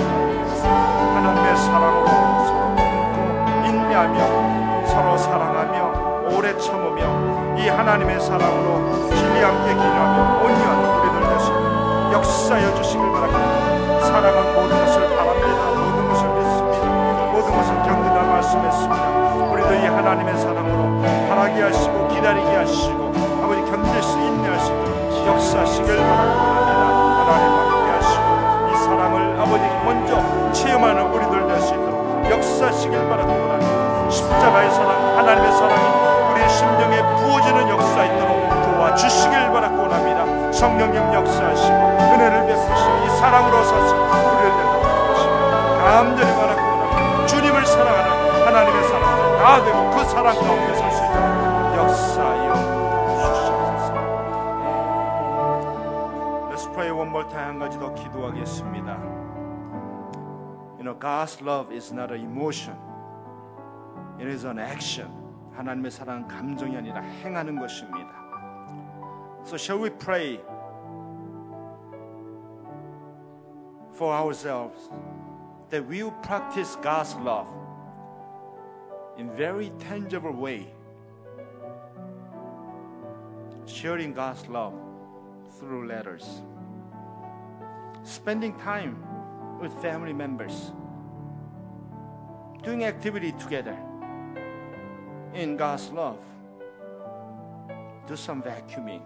하나님의 사랑으로 서로 믿고 인내하며 서로 사랑하며 오래 참으며 이 하나님의 사랑으로 진리 함께 기도하며 온유한 우리들 있도록 역사여 주시길 바랍니다. 사랑은 모든 것을 바랍니다. 모든 것을 믿습니다. 모든 것을 견딘다 말씀했습니다. 우리도 이 하나님의 사랑으로 바라게 하시고 기다리게 하시고 아버지 견딜 수 있도록 역사하시길 바랍니다. 하나님 아버지 먼저 체험하는 우리들 될 수 있도록 역사하시길 바랍니다. 십자가의 사랑 하나님의 사랑이 우리의 심령에 부어지는 역사 있도록 도와주시길 바라고 원합니다. 성령님 역사하시고 은혜를 베푸시고 이 사랑으로 사서 우리를 내도하시고 간절히 바라고 원합니다. 주님을 사랑하는 하나님의 사랑 다 되고 그 사랑 가운데 설수 있도록 역사하여 주시옵소서. Let's pray one more time 한 가지 더 기도하겠습니다. You know, God's love is not an emotion. It is an action. 하나님의 사랑은 감정이 아니라 행하는 것입니다. So shall we pray for ourselves that we will practice God's love in very tangible way. Sharing God's love through letters. Spending time with family members. Doing activity together in God's love. Do some vacuuming.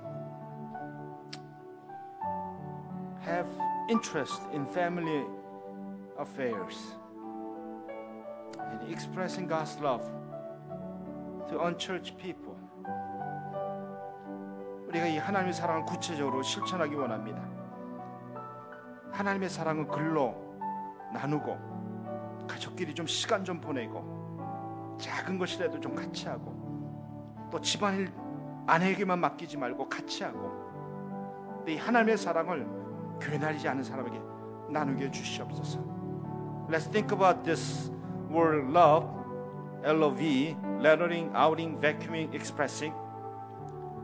Have interest in family affairs. And expressing God's love to unchurched people. 우리가 이 하나님의 사랑을 구체적으로 실천하기 원합니다. 하나님의 사랑은 글로 나누고 가족끼리 좀 시간 좀 보내고 작은 것이라도 좀 같이 하고 또 집안일 아내에게만 맡기지 말고 같이 하고 이 하나님의 사랑을 교회 다니지 않은 사람에게 나누게 해 주시옵소서. Let's think about this word love LOV, lettering, outing, vacuuming, expressing.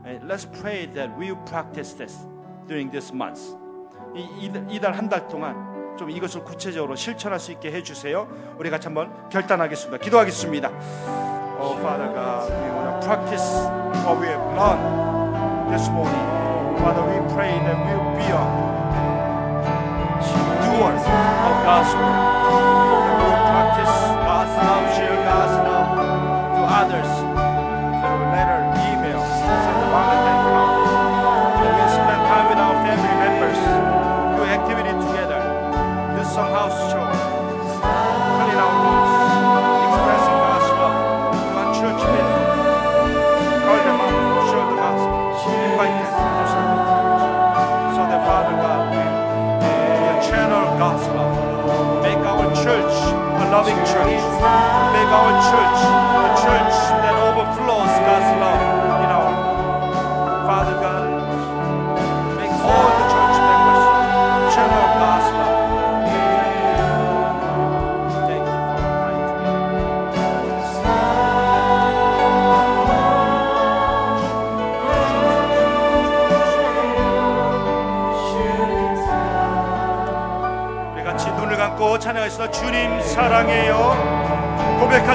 And let's pray that we will practice this during this month. 이달 한 달 동안 좀 이것을 구체적으로 실천할 수 있게 해주세요. 우리 같이 한번 결단하겠습니다. 기도하겠습니다. Oh Father God, we want to practice what we have learned this morning. Father, we pray that we will be a doers of God's word. That we will practice God's love, share God's love to others loving church. Make our church a church that overflows God's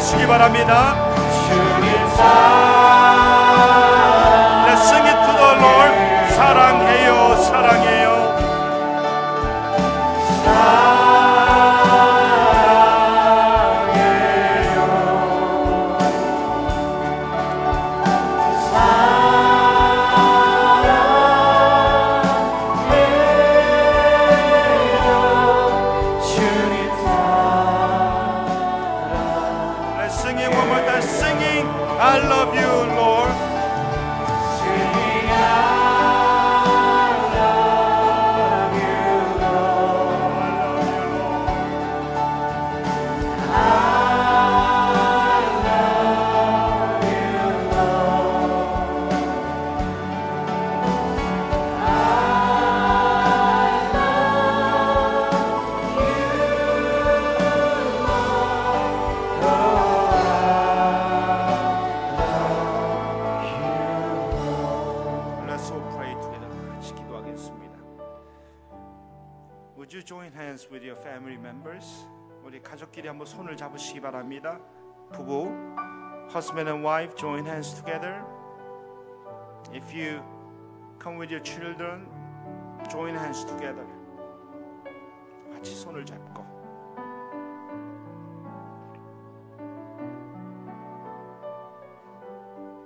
하시기 바랍니다. 주님 사랑 join hands together. If you come with your children, join hands together. 같이 손을 잡고.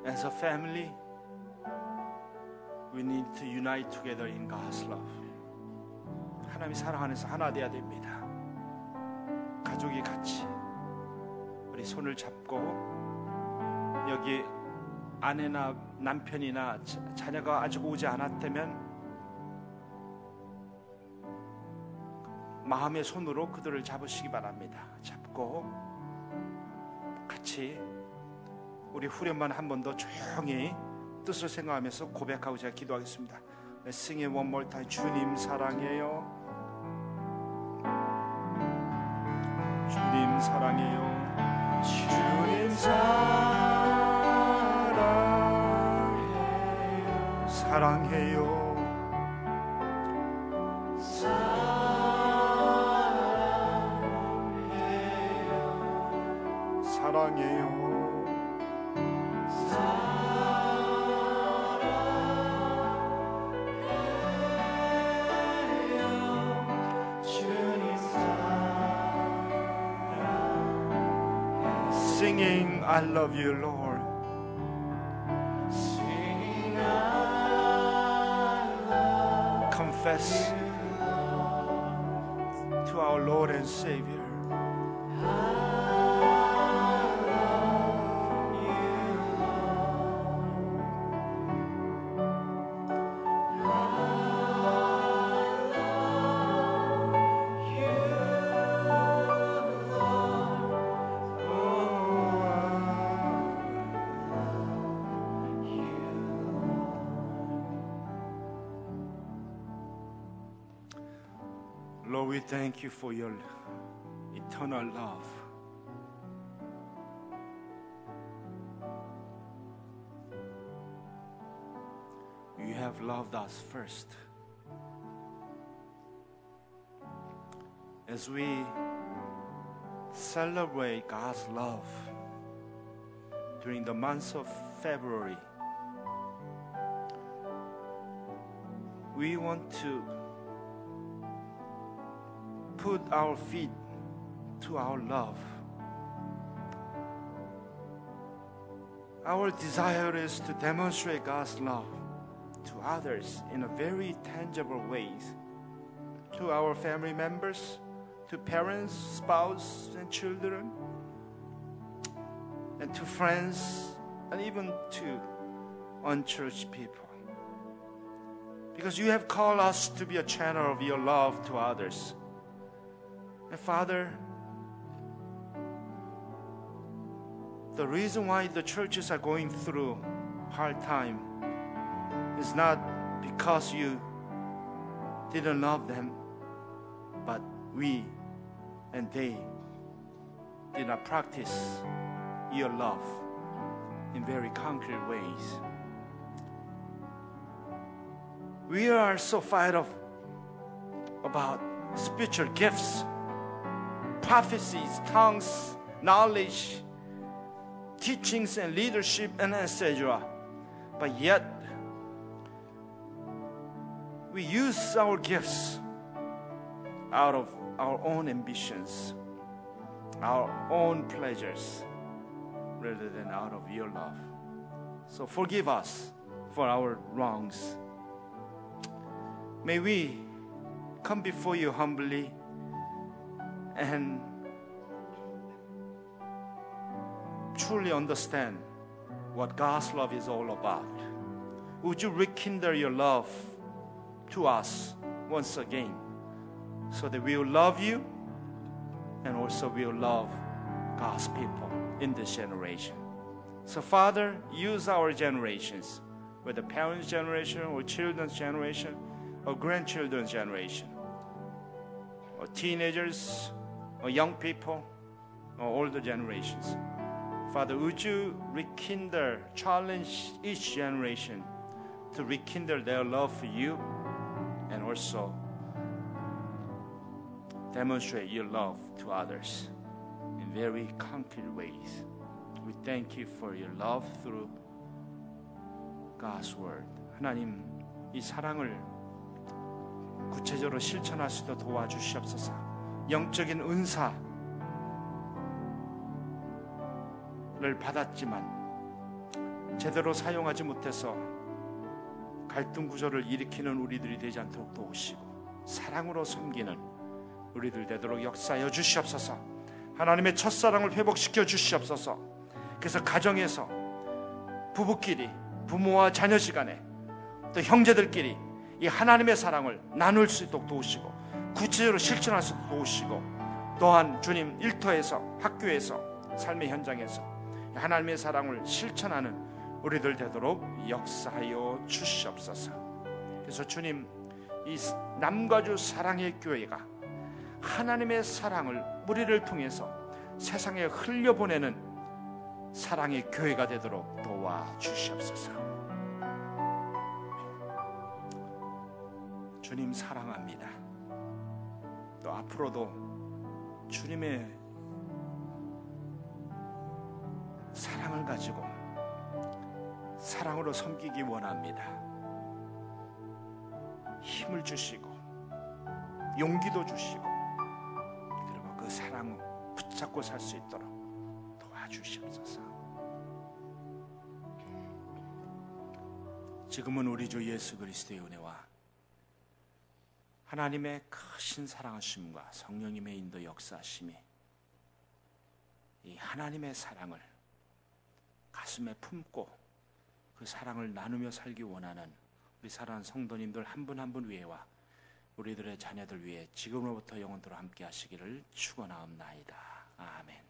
As a family, we need to unite together in God's love. 하나님 사랑 안에서 하나 되어야 됩니다. 가족이 같이 우리 손을 잡고 여기 아내나 남편이나 자- 자녀가 아직 오지 않았다면 마음의 손으로 그들을 잡으시기 바랍니다. 잡고 같이 우리 후렴만 한 번 더 조용히 뜻을 생각하면서 고백하고 제가 기도하겠습니다. More time. 주님 사랑해요. 주님 사랑해요. 주님 사랑해요. 사랑해요. 사랑해요. Singing, I love you, Lord. Confess to our Lord and Savior. we thank you for your eternal love. You have loved us first. As we celebrate God's love during the month of February, we want to put our feet to our love. Our desire is to demonstrate God's love to others in a very tangible ways. To our family members, to parents, spouse, and children, and to friends, and even to unchurched people. Because you have called us to be a channel of your love to others. And Father, the reason why the churches are going through hard time is not because you didn't love them, but we and they did not practice your love in very concrete ways. We are so fired up about spiritual gifts, prophecies, tongues, knowledge, teachings, and leadership, and etc. But yet, we use our gifts out of our own ambitions, our own pleasures, rather than out of your love. So forgive us for our wrongs. May we come before you humbly and truly understand what God's love is all about. Would you rekindle your love to us once again so that we will love you and also we will love God's people in this generation? So, Father, use our generations, whether parents' generation or children's generation or grandchildren's generation, or teenagers or young people or older generations. Father, would you rekindle, challenge each generation to rekindle their love for you and also demonstrate your love to others in very concrete ways. We thank you for your love through God's word. 하나님, 이 사랑을 구체적으로 실천할 수 있도록 도와주시옵소서. 영적인 은사를 받았지만 제대로 사용하지 못해서 갈등 구조를 일으키는 우리들이 되지 않도록 도우시고 사랑으로 섬기는 우리들 되도록 역사여 주시옵소서. 하나님의 첫사랑을 회복시켜 주시옵소서. 그래서 가정에서 부부끼리 부모와 자녀 시간에 또 형제들끼리 이 하나님의 사랑을 나눌 수 있도록 도우시고 구체적으로 실천할 수 도우시고 또한 주님 일터에서 학교에서 삶의 현장에서 하나님의 사랑을 실천하는 우리들 되도록 역사하여 주시옵소서. 그래서 주님 이 남과주 사랑의 교회가 하나님의 사랑을 우리를 통해서 세상에 흘려보내는 사랑의 교회가 되도록 도와 주시옵소서. 주님 사랑합니다. 또 앞으로도 주님의 사랑을 가지고 사랑으로 섬기기 원합니다. 힘을 주시고 용기도 주시고 그리고 그 사랑을 붙잡고 살 수 있도록 도와주시옵소서. 지금은 우리 주 예수 그리스도의 은혜와 하나님의 크신 사랑하심과 성령님의 인도 역사하심이 이 하나님의 사랑을 가슴에 품고 그 사랑을 나누며 살기 원하는 우리 사랑하는 성도님들 한 분 한 분 위에와 우리들의 자녀들 위해 지금으로부터 영원토록 함께 하시기를 축원하옵나이다. 아멘.